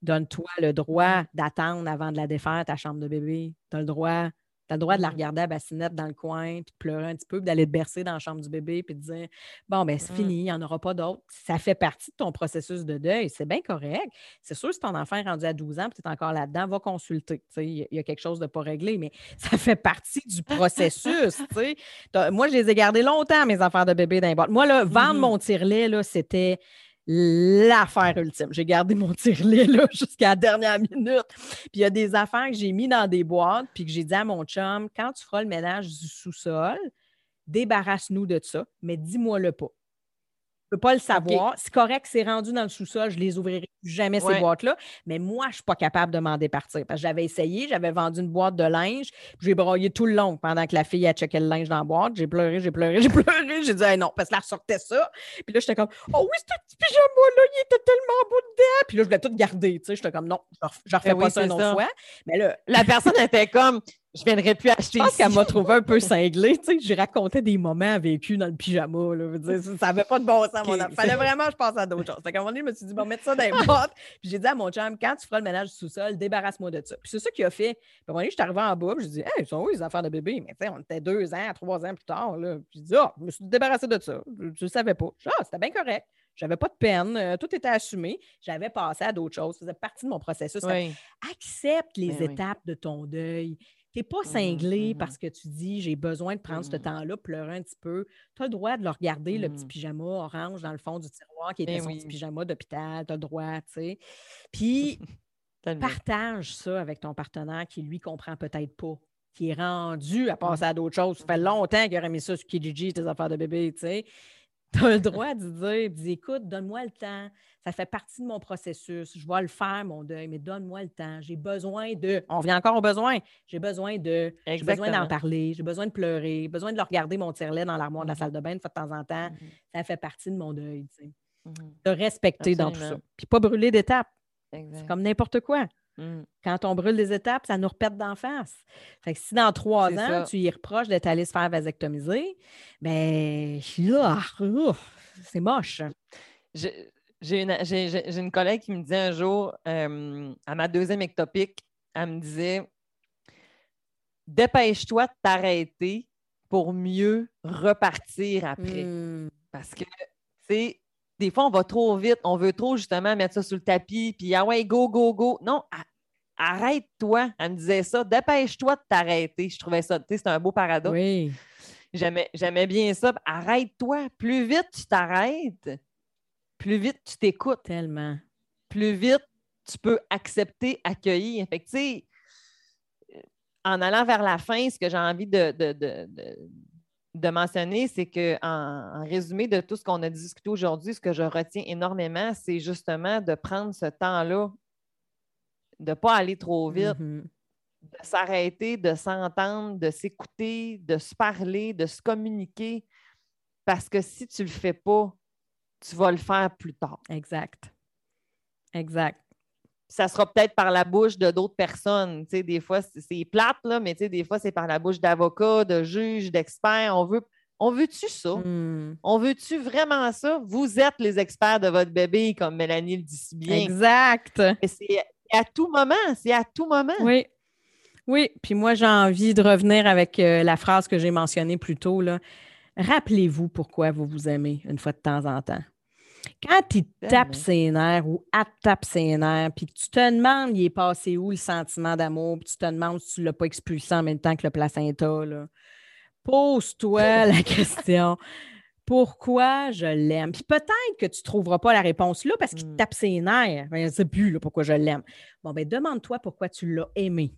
Donne-toi le droit d'attendre avant de la défaire, ta chambre de bébé. Tu as le droit tu as le droit de la regarder à bassinette dans le coin, puis de pleurer un petit peu, puis d'aller te bercer dans la chambre du bébé, puis de dire Bon, ben c'est mmh. fini, il n'y en aura pas d'autres. Ça fait partie de ton processus de deuil. C'est bien correct. C'est sûr, si ton enfant est rendu à 12 ans, puis tu es encore là-dedans, va consulter. Il y a quelque chose de pas réglé, mais ça fait partie du processus. Moi, je les ai gardés longtemps, mes affaires de bébé dans les boîtes. Moi, là, vendre mmh mon tire-lait, c'était l'affaire ultime. J'ai gardé mon tirelet là jusqu'à la dernière minute. Puis il y a des affaires que j'ai mis dans des boîtes, puis que j'ai dit à mon chum, quand tu feras le ménage du sous-sol, débarrasse-nous de ça, mais dis-moi-le pas. Je ne peux pas le savoir. C'est correct, c'est rendu dans le sous-sol, je les ouvrirai jamais ces boîtes-là. Mais moi, je ne suis pas capable de m'en départir. Parce que j'avais essayé, j'avais vendu une boîte de linge, j'ai broyé tout le long pendant que la fille a checké le linge dans la boîte. J'ai pleuré, j'ai pleuré, j'ai pleuré. J'ai dit non, parce que là, ressortait ça. Puis là, j'étais comme Oh oui, ce petit pyjama-là, il était tellement beau dedans. Puis là, je voulais tout garder. J'étais comme non, je ne refais ben pas ça une autre fois. Mais là, la personne était comme je viendrais plus acheter. Je pense qu'elle m'a trouvé un peu cinglée. Tu sais, j'ai raconté des moments vécus dans le pyjama. Là. ça n'avait pas de bon sens, mon Il fallait vraiment que je pense à d'autres choses. À un moment donné, je me suis dit, bon, mettre ça dans les boîtes. Puis j'ai dit à mon chum, quand tu feras le ménage du sous-sol, débarrasse-moi de ça. Puis c'est ça qu'il a fait. Puis à un moment donné, je suis arrivée en bas, puis je dis, hey, ils sont où les affaires de bébé? Mais tu sais, on était deux ans, trois ans plus tard. Là. Puis je dis, ah, je me suis débarrassée de ça. Je ne savais pas. ah, c'était bien correct. J'avais pas de peine. euh, tout était assumé. J'avais passé à d'autres choses. Ça faisait partie de mon processus. Fait Oui. Accepte les Ben oui. étapes de ton deuil. Tu n'es pas Mhm, cinglé mhm. parce que tu dis j'ai besoin de prendre ce Mhm. temps-là, pleurer un petit peu. Tu as le droit de le regarder, le petit pyjama orange dans le fond du tiroir qui était Ben son oui. petit pyjama d'hôpital. Tu as le droit, tu sais. Puis partage ça avec ton partenaire qui, lui, comprend peut-être pas, qui est rendu à passer à d'autres choses. Ça fait longtemps qu'il aurait mis ça sur Kijiji, tes affaires de bébé, tu sais. Tu as le droit de dire, dis, écoute, donne-moi le temps. Ça fait partie de mon processus. Je vais le faire, mon deuil, mais donne-moi le temps. J'ai besoin de. On revient encore au besoin. J'ai besoin de. J'ai besoin d'en parler. J'ai besoin de pleurer. J'ai besoin de le regarder, mon tire-lait dans l'armoire de la Mhm. salle de bain de temps en temps. Mhm. Ça fait partie de mon deuil, tu sais. Mhm. De respecter dans tout ça. Puis pas brûler d'étapes. C'est comme n'importe quoi. Mm. Quand on brûle des étapes, ça nous repète d'en face. Fait que si dans trois C'est ans, ça. tu y reproches d'être allé se faire vasectomiser, ben c'est moche. J'ai une, une collègue qui me disait un jour, euh, à ma deuxième ectopique, elle me disait Dépêche-toi de t'arrêter pour mieux repartir après. Hmm. Parce que, tu sais, des fois, on va trop vite, on veut trop justement mettre ça sur le tapis, puis ah ouais, go, go, go. Non, arrête-toi. Elle me disait ça. Dépêche-toi de t'arrêter. Je trouvais ça, tu sais, c'est un beau paradoxe. Oui. J'aimais, bien ça. Arrête-toi. Plus vite tu t'arrêtes, plus vite tu t'écoutes, Tellement. plus vite tu peux accepter, accueillir. Fait que, tu sais, en allant vers la fin, ce que j'ai envie de, de, de- de- de mentionner, c'est que en, en résumé de tout ce qu'on a discuté aujourd'hui, ce que je retiens énormément, c'est justement de prendre ce temps-là, de ne pas aller trop vite, Mhm. de s'arrêter, de s'entendre, de s'écouter, de se parler, de se communiquer. Parce que si tu ne le fais pas, tu vas le faire plus tard. Exact. Exact. Ça sera peut-être par la bouche de d'autres personnes. Tu sais, des fois, c'est plate, là, mais tu sais, des fois, c'est par la bouche d'avocats, de juges, d'experts. On veut. On veut-tu ça? Hmm. On veut-tu vraiment ça? Vous êtes les experts de votre bébé, comme Mélanie le dit si bien. Exact. C'est à tout moment. C'est à tout moment. Oui. Oui. Puis moi, j'ai envie de revenir avec euh, la phrase que j'ai mentionnée plus tôt. Rappelez-vous pourquoi vous vous aimez une fois de temps en temps. Quand il te tape ses nerfs ou elle tape ses nerfs, puis que tu te demandes, il est passé où le sentiment d'amour, puis tu te demandes si tu ne l'as pas expulsé en même temps que le placenta, pose-toi la question. Pourquoi je l'aime? Puis peut-être que tu ne trouveras pas la réponse là parce qu'il te Mm. tape ses nerfs. Ben, je ne sais plus là, pourquoi je l'aime. Bon, ben demande-toi pourquoi tu l'as aimé.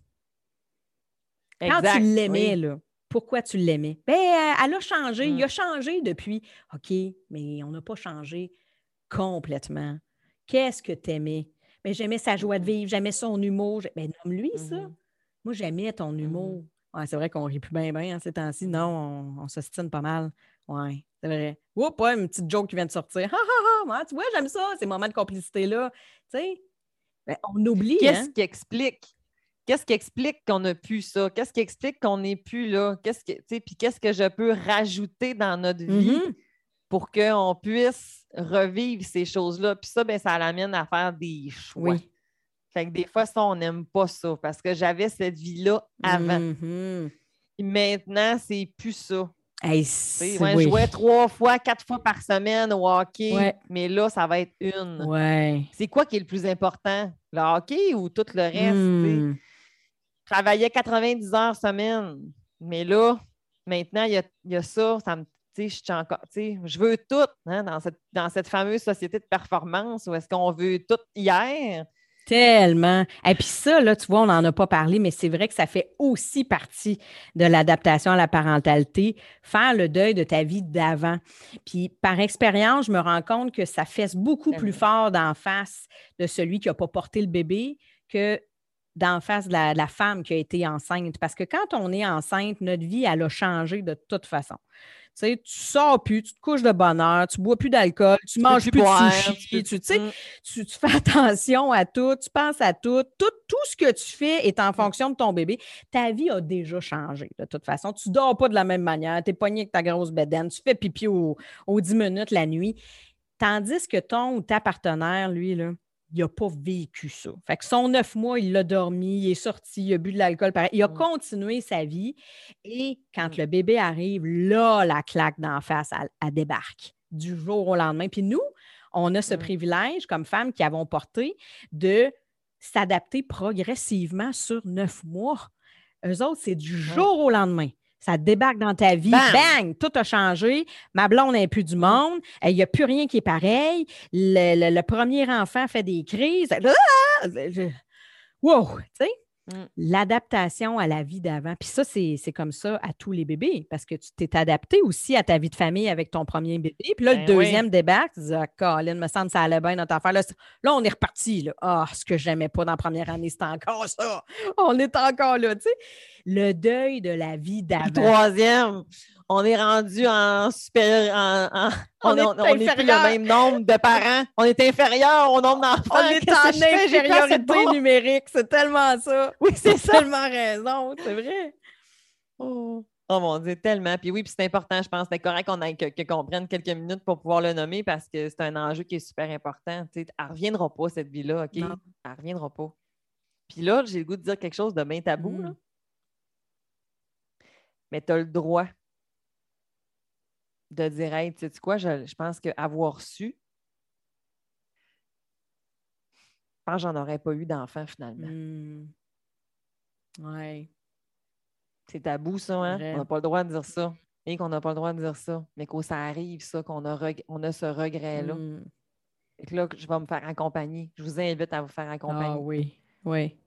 Quand tu l'aimais, oui. là, pourquoi tu l'aimais? Ben, euh, elle a changé. Il a changé depuis. OK, mais on n'a pas changé complètement. Qu'est-ce que tu aimais? Ben, j'aimais sa joie de Mhm. vivre, j'aimais son humour. Ben, nomme-lui ça. Moi, j'aimais ton humour. Ouais, c'est vrai qu'on rit plus bien, bien ces temps-ci. Non, on, on s'ostine pas mal. Ouais, c'est vrai. Oups, ouais, une petite joke qui vient de sortir. Ha, ha, ha, tu vois, j'aime ça, ces moments de complicité-là. Tu sais, ben, on oublie. Qu'est-ce hein? qui explique? Qu'est-ce qui explique qu'on n'a plus ça? Qu'est-ce qui explique qu'on n'est plus là? Qu'est-ce que, puis qu'est-ce que je peux rajouter dans notre vie Mhm. pour qu'on puisse revivre ces choses-là? Puis ça, ben, ça l'amène à faire des choix. Oui. Fait que des fois, ça, on n'aime pas ça parce que j'avais cette vie-là avant. Mhm. Puis maintenant, c'est plus ça. Hey, ouais, oui. Je jouais trois fois, quatre fois par semaine au hockey, Ouais. mais là, ça va être une. Ouais. C'est quoi qui est le plus important? Le hockey ou tout le reste? Hmm. Je travaillais 90 heures semaine. Mais là, maintenant, il y a, y a ça. ça me, je, suis encore, je veux tout hein, dans, cette, dans cette fameuse société de performance où est-ce qu'on veut tout hier? Tellement. Et puis ça, là, tu vois, on n'en a pas parlé, mais c'est vrai que ça fait aussi partie de l'adaptation à la parentalité, faire le deuil de ta vie d'avant. Puis par expérience, je me rends compte que ça fesse beaucoup plus fort d'en face de celui qui n'a pas porté le bébé que d'en face de la, de la femme qui a été enceinte. Parce que quand on est enceinte, notre vie, elle a changé de toute façon. Tu sais, tu sors plus, tu te couches de bonne heure, tu bois plus d'alcool, tu, manges plus plus, boire, de sushi, tu Mm. tu, tu fais attention à tout, tu penses à tout. tout. Tout ce que tu fais est en fonction de ton bébé. Ta vie a déjà changé, de toute façon. Tu dors pas de la même manière, tu es pogné avec ta grosse bedaine, tu fais pipi aux, aux 10 minutes la nuit. Tandis que ton ou ta partenaire, lui, là, il n'a pas vécu ça. Fait que son neuf mois, il l'a dormi, il est sorti, il a bu de l'alcool. Il a continué sa vie. Et quand le bébé arrive, là, la claque d'en face, elle, elle débarque du jour au lendemain. Puis nous, on a ce privilège comme femmes qui avons porté de s'adapter progressivement sur neuf mois. Eux autres, c'est du jour au lendemain. Ça débarque dans ta vie, bang, tout a changé. Ma blonde n'est plus du monde. Il n'y a plus rien qui est pareil. Le, le- le premier enfant fait des crises. Ah! Wow! Tu sais, Mm. l'adaptation à la vie d'avant. Puis ça, c'est c'est comme ça à tous les bébés parce que tu t'es adapté aussi à ta vie de famille avec ton premier bébé. Puis là, Ben le deuxième débarque, tu dis, ah, Colin, me semble que ça allait bien notre affaire. Là, c'est- là, on est reparti. Ah, ce que j'aimais pas dans la première année, c'était encore ça. On est encore là, tu sais. Le deuil de la vie Le d'avant. troisième, on est rendu en supérieur. en- en- On on est on- on n'est plus le même nombre de parents. On est inférieur au nombre d'enfants. On est en infériorité numérique? C'est tellement ça. Oui, c'est tellement raison. C'est vrai. Oh. Oh mon Dieu, tellement. Puis oui, puis c'est important, je pense. C'est correct qu'on que, prenne quelques minutes pour pouvoir le nommer parce que c'est un enjeu qui est super important. Tu sais, elle ne reviendra pas, cette vie-là, OK? Non. Elle ne reviendra pas. Puis là, j'ai le goût de dire quelque chose de bien tabou, Mm. là. Mais tu as le droit de dire Hey, tu sais quoi, je, je pense qu'avoir su, je pense que j'en aurais pas eu d'enfant finalement. Hmm. Ouais. C'est tabou, ça, hein? Vrai. On n'a pas le droit de dire ça. Et qu'on n'a pas le droit de dire ça. Mais quand ça arrive, ça, qu'on a, reg- on a ce regret-là. Hmm. Fait que là, je vais me faire accompagner. Je vous invite à vous faire accompagner. Ah oui. Oui.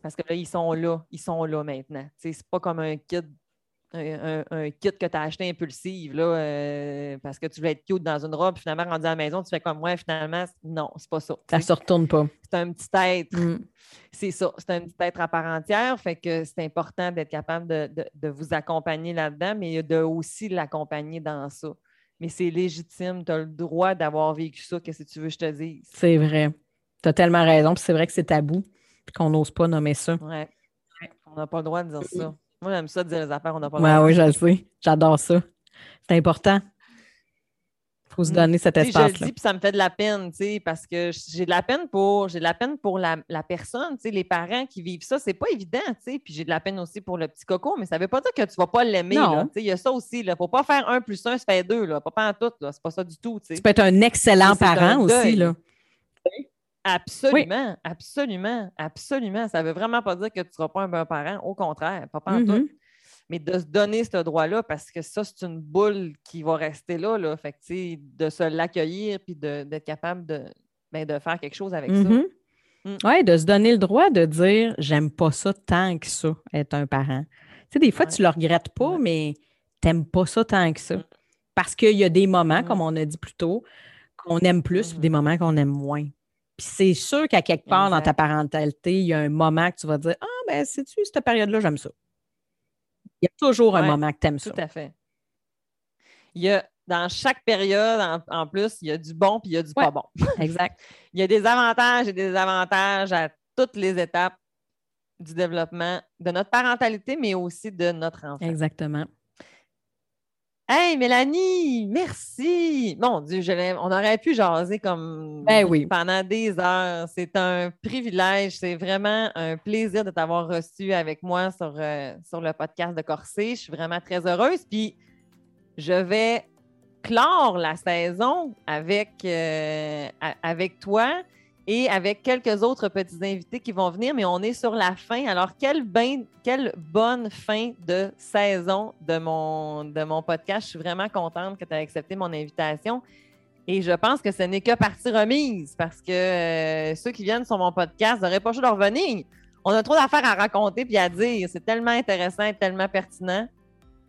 Parce que là, ils sont là. Ils sont là maintenant. C'est pas comme un kit, un, kit que tu as acheté impulsive, là, euh, parce que tu voulais être cute dans une robe. Finalement, rendu à la maison, tu fais comme moi, finalement, non, c'est pas ça. Ça se retourne pas. C'est un petit être. Hmm. C'est ça, c'est un petit être à part entière. Fait que c'est important d'être capable de, de- de vous accompagner là-dedans, mais de aussi l'accompagner dans ça. Mais c'est légitime, tu as le droit d'avoir vécu ça, qu'est-ce que tu veux que je te dise? C'est vrai. Tu as tellement raison. Puis c'est vrai que c'est tabou. Puis qu'on n'ose pas nommer ça. Ouais. On n'a pas le droit de dire ça. Moi, j'aime ça de dire les affaires, on n'a pas le Ouais, oui, je le sais. J'adore ça. C'est important. Il faut se Mm. donner cet sais, je espace-là. le dis, puis ça me fait de la peine, tu sais, parce que j'ai de la peine pour, j'ai de la peine pour la, la personne, tu sais, les parents qui vivent ça, c'est pas évident, tu sais, puis j'ai de la peine aussi pour le petit coco, mais ça veut pas dire que tu vas pas l'aimer, là, tu sais, il y a ça aussi, là, faut pas faire un plus un, ça fait deux, là, pas pas en tout, là, c'est pas ça du tout, tu sais. Tu peux être un excellent un parent aussi. Là. Absolument, absolument, absolument, ça veut vraiment pas dire que tu seras pas un bon parent, au contraire, pas, en tout. Mhm. mais de se donner ce droit-là parce que ça, c'est une boule qui va rester là. là. Fait que, de se l'accueillir puis d'être capable de, ben, de faire quelque chose avec ça. Mhm. Mm. Oui, de se donner le droit de dire j'aime pas ça tant que ça, être un parent. Tu sais, des fois, Ouais. tu le regrettes pas, Ouais. mais t'aimes pas ça tant que ça. Mm. Parce qu'il y a des moments, Mm. comme on a dit plus tôt, qu'on aime plus, puis des moments qu'on aime moins. Puis c'est sûr qu'à quelque part dans ta parentalité, il y a un moment que tu vas dire Ah, ben, sais-tu, cette période-là, j'aime ça. Il y a toujours un moment que tu aimes ça. Tout à fait. Il y a, dans chaque période, en, en plus, il y a du bon puis il y a du Ouais. pas bon. Exact. Il y a des avantages et des désavantages à toutes les étapes du développement de notre parentalité, mais aussi de notre enfant. Exactement. Hey, Mélanie, merci. Mon Dieu, je on aurait pu jaser comme Ben oui. pendant des heures. C'est un privilège. C'est vraiment un plaisir de t'avoir reçu avec moi sur, euh, sur le podcast de Corsé. Je suis vraiment très heureuse. Puis, je vais clore la saison avec, euh, avec toi et avec quelques autres petits invités qui vont venir, mais on est sur la fin. Alors, quelle, quelle bonne fin de saison de mon, de mon podcast. Je suis vraiment contente que tu aies accepté mon invitation. Et je pense que ce n'est que partie remise parce que euh, ceux qui viennent sur mon podcast n'auraient pas choix de revenir. On a trop d'affaires à raconter puis à dire. C'est tellement intéressant et tellement pertinent.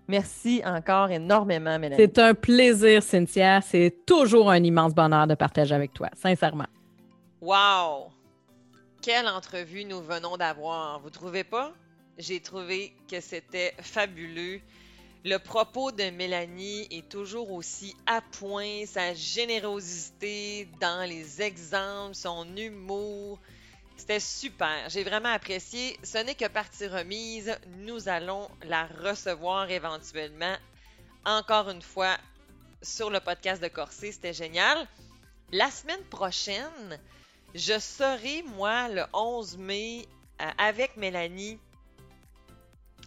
Merci encore énormément, Mélanie. C'est un plaisir, Cynthia. C'est toujours un immense bonheur de partager avec toi, sincèrement. Wow! Quelle entrevue nous venons d'avoir, vous trouvez pas? J'ai trouvé que c'était fabuleux. Le propos de Mélanie est toujours aussi à point, sa générosité dans les exemples, son humour. C'était super. J'ai vraiment apprécié. Ce n'est que partie remise. Nous allons la recevoir éventuellement. Encore une fois, sur le podcast de Corsé. C'était génial. La semaine prochaine, je serai, moi, le 11 mai, euh, avec Mélanie,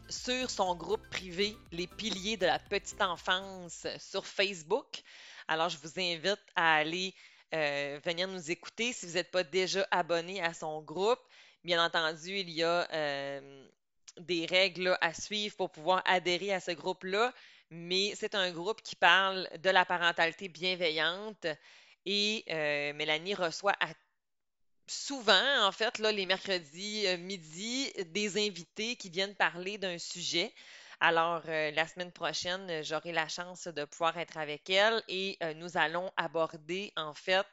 sur son groupe privé, Les Piliers de la Petite Enfance, sur Facebook. Alors, je vous invite à aller euh, venir nous écouter si vous n'êtes pas déjà abonné à son groupe. Bien entendu, il y a euh, des règles à suivre pour pouvoir adhérer à ce groupe-là, mais c'est un groupe qui parle de la parentalité bienveillante et Mélanie reçoit souvent, en fait, là, les mercredis midi, des invités qui viennent parler d'un sujet. Alors, euh, la semaine prochaine, euh, j'aurai la chance de pouvoir être avec elle et euh, nous allons aborder, en fait,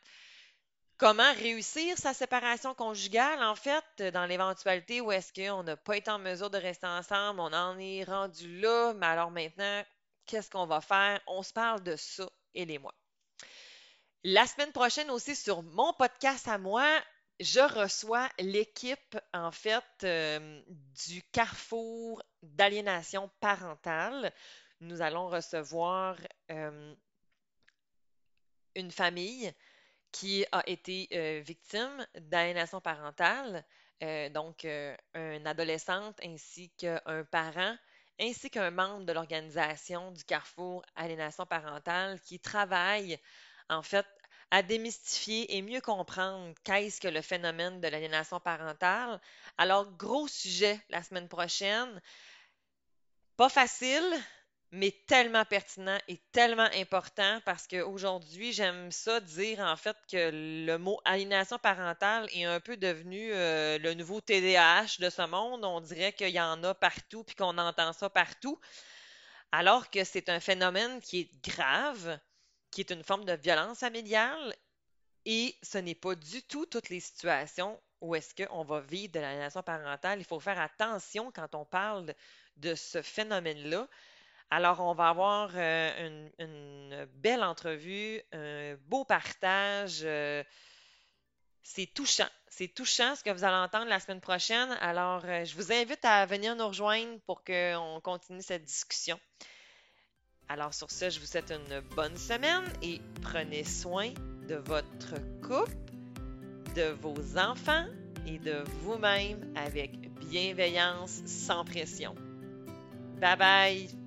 comment réussir sa séparation conjugale, en fait, dans l'éventualité où est-ce qu'on n'a pas été en mesure de rester ensemble, on en est rendu là, mais alors maintenant, qu'est-ce qu'on va faire? On se parle de ça, elle et moi. La semaine prochaine aussi, sur mon podcast à moi, je reçois l'équipe, en fait, euh, du Carrefour d'aliénation parentale. Nous allons recevoir euh, une famille qui a été euh, victime d'aliénation parentale, donc une adolescente ainsi qu'un parent, ainsi qu'un membre de l'organisation du Carrefour aliénation parentale qui travaille en fait à démystifier et mieux comprendre qu'est-ce que le phénomène de l'aliénation parentale. Alors, gros sujet la semaine prochaine. Pas facile, mais tellement pertinent et tellement important parce qu'aujourd'hui, j'aime ça dire en fait que le mot aliénation parentale est un peu devenu euh, le nouveau TDAH de ce monde. On dirait qu'il y en a partout puis qu'on entend ça partout. Alors que c'est un phénomène qui est grave, qui est une forme de violence familiale et ce n'est pas du tout toutes les situations où est-ce qu'on va vivre de l'aliénation parentale. Il faut faire attention quand on parle de ce phénomène-là. Alors, on va avoir euh, une, belle entrevue, un beau partage. Euh, c'est touchant. C'est touchant ce que vous allez entendre la semaine prochaine. Alors, euh, je vous invite à venir nous rejoindre pour qu'on continue cette discussion. Alors sur ce, je vous souhaite une bonne semaine et prenez soin de votre couple, de vos enfants et de vous-même avec bienveillance sans pression. Bye bye!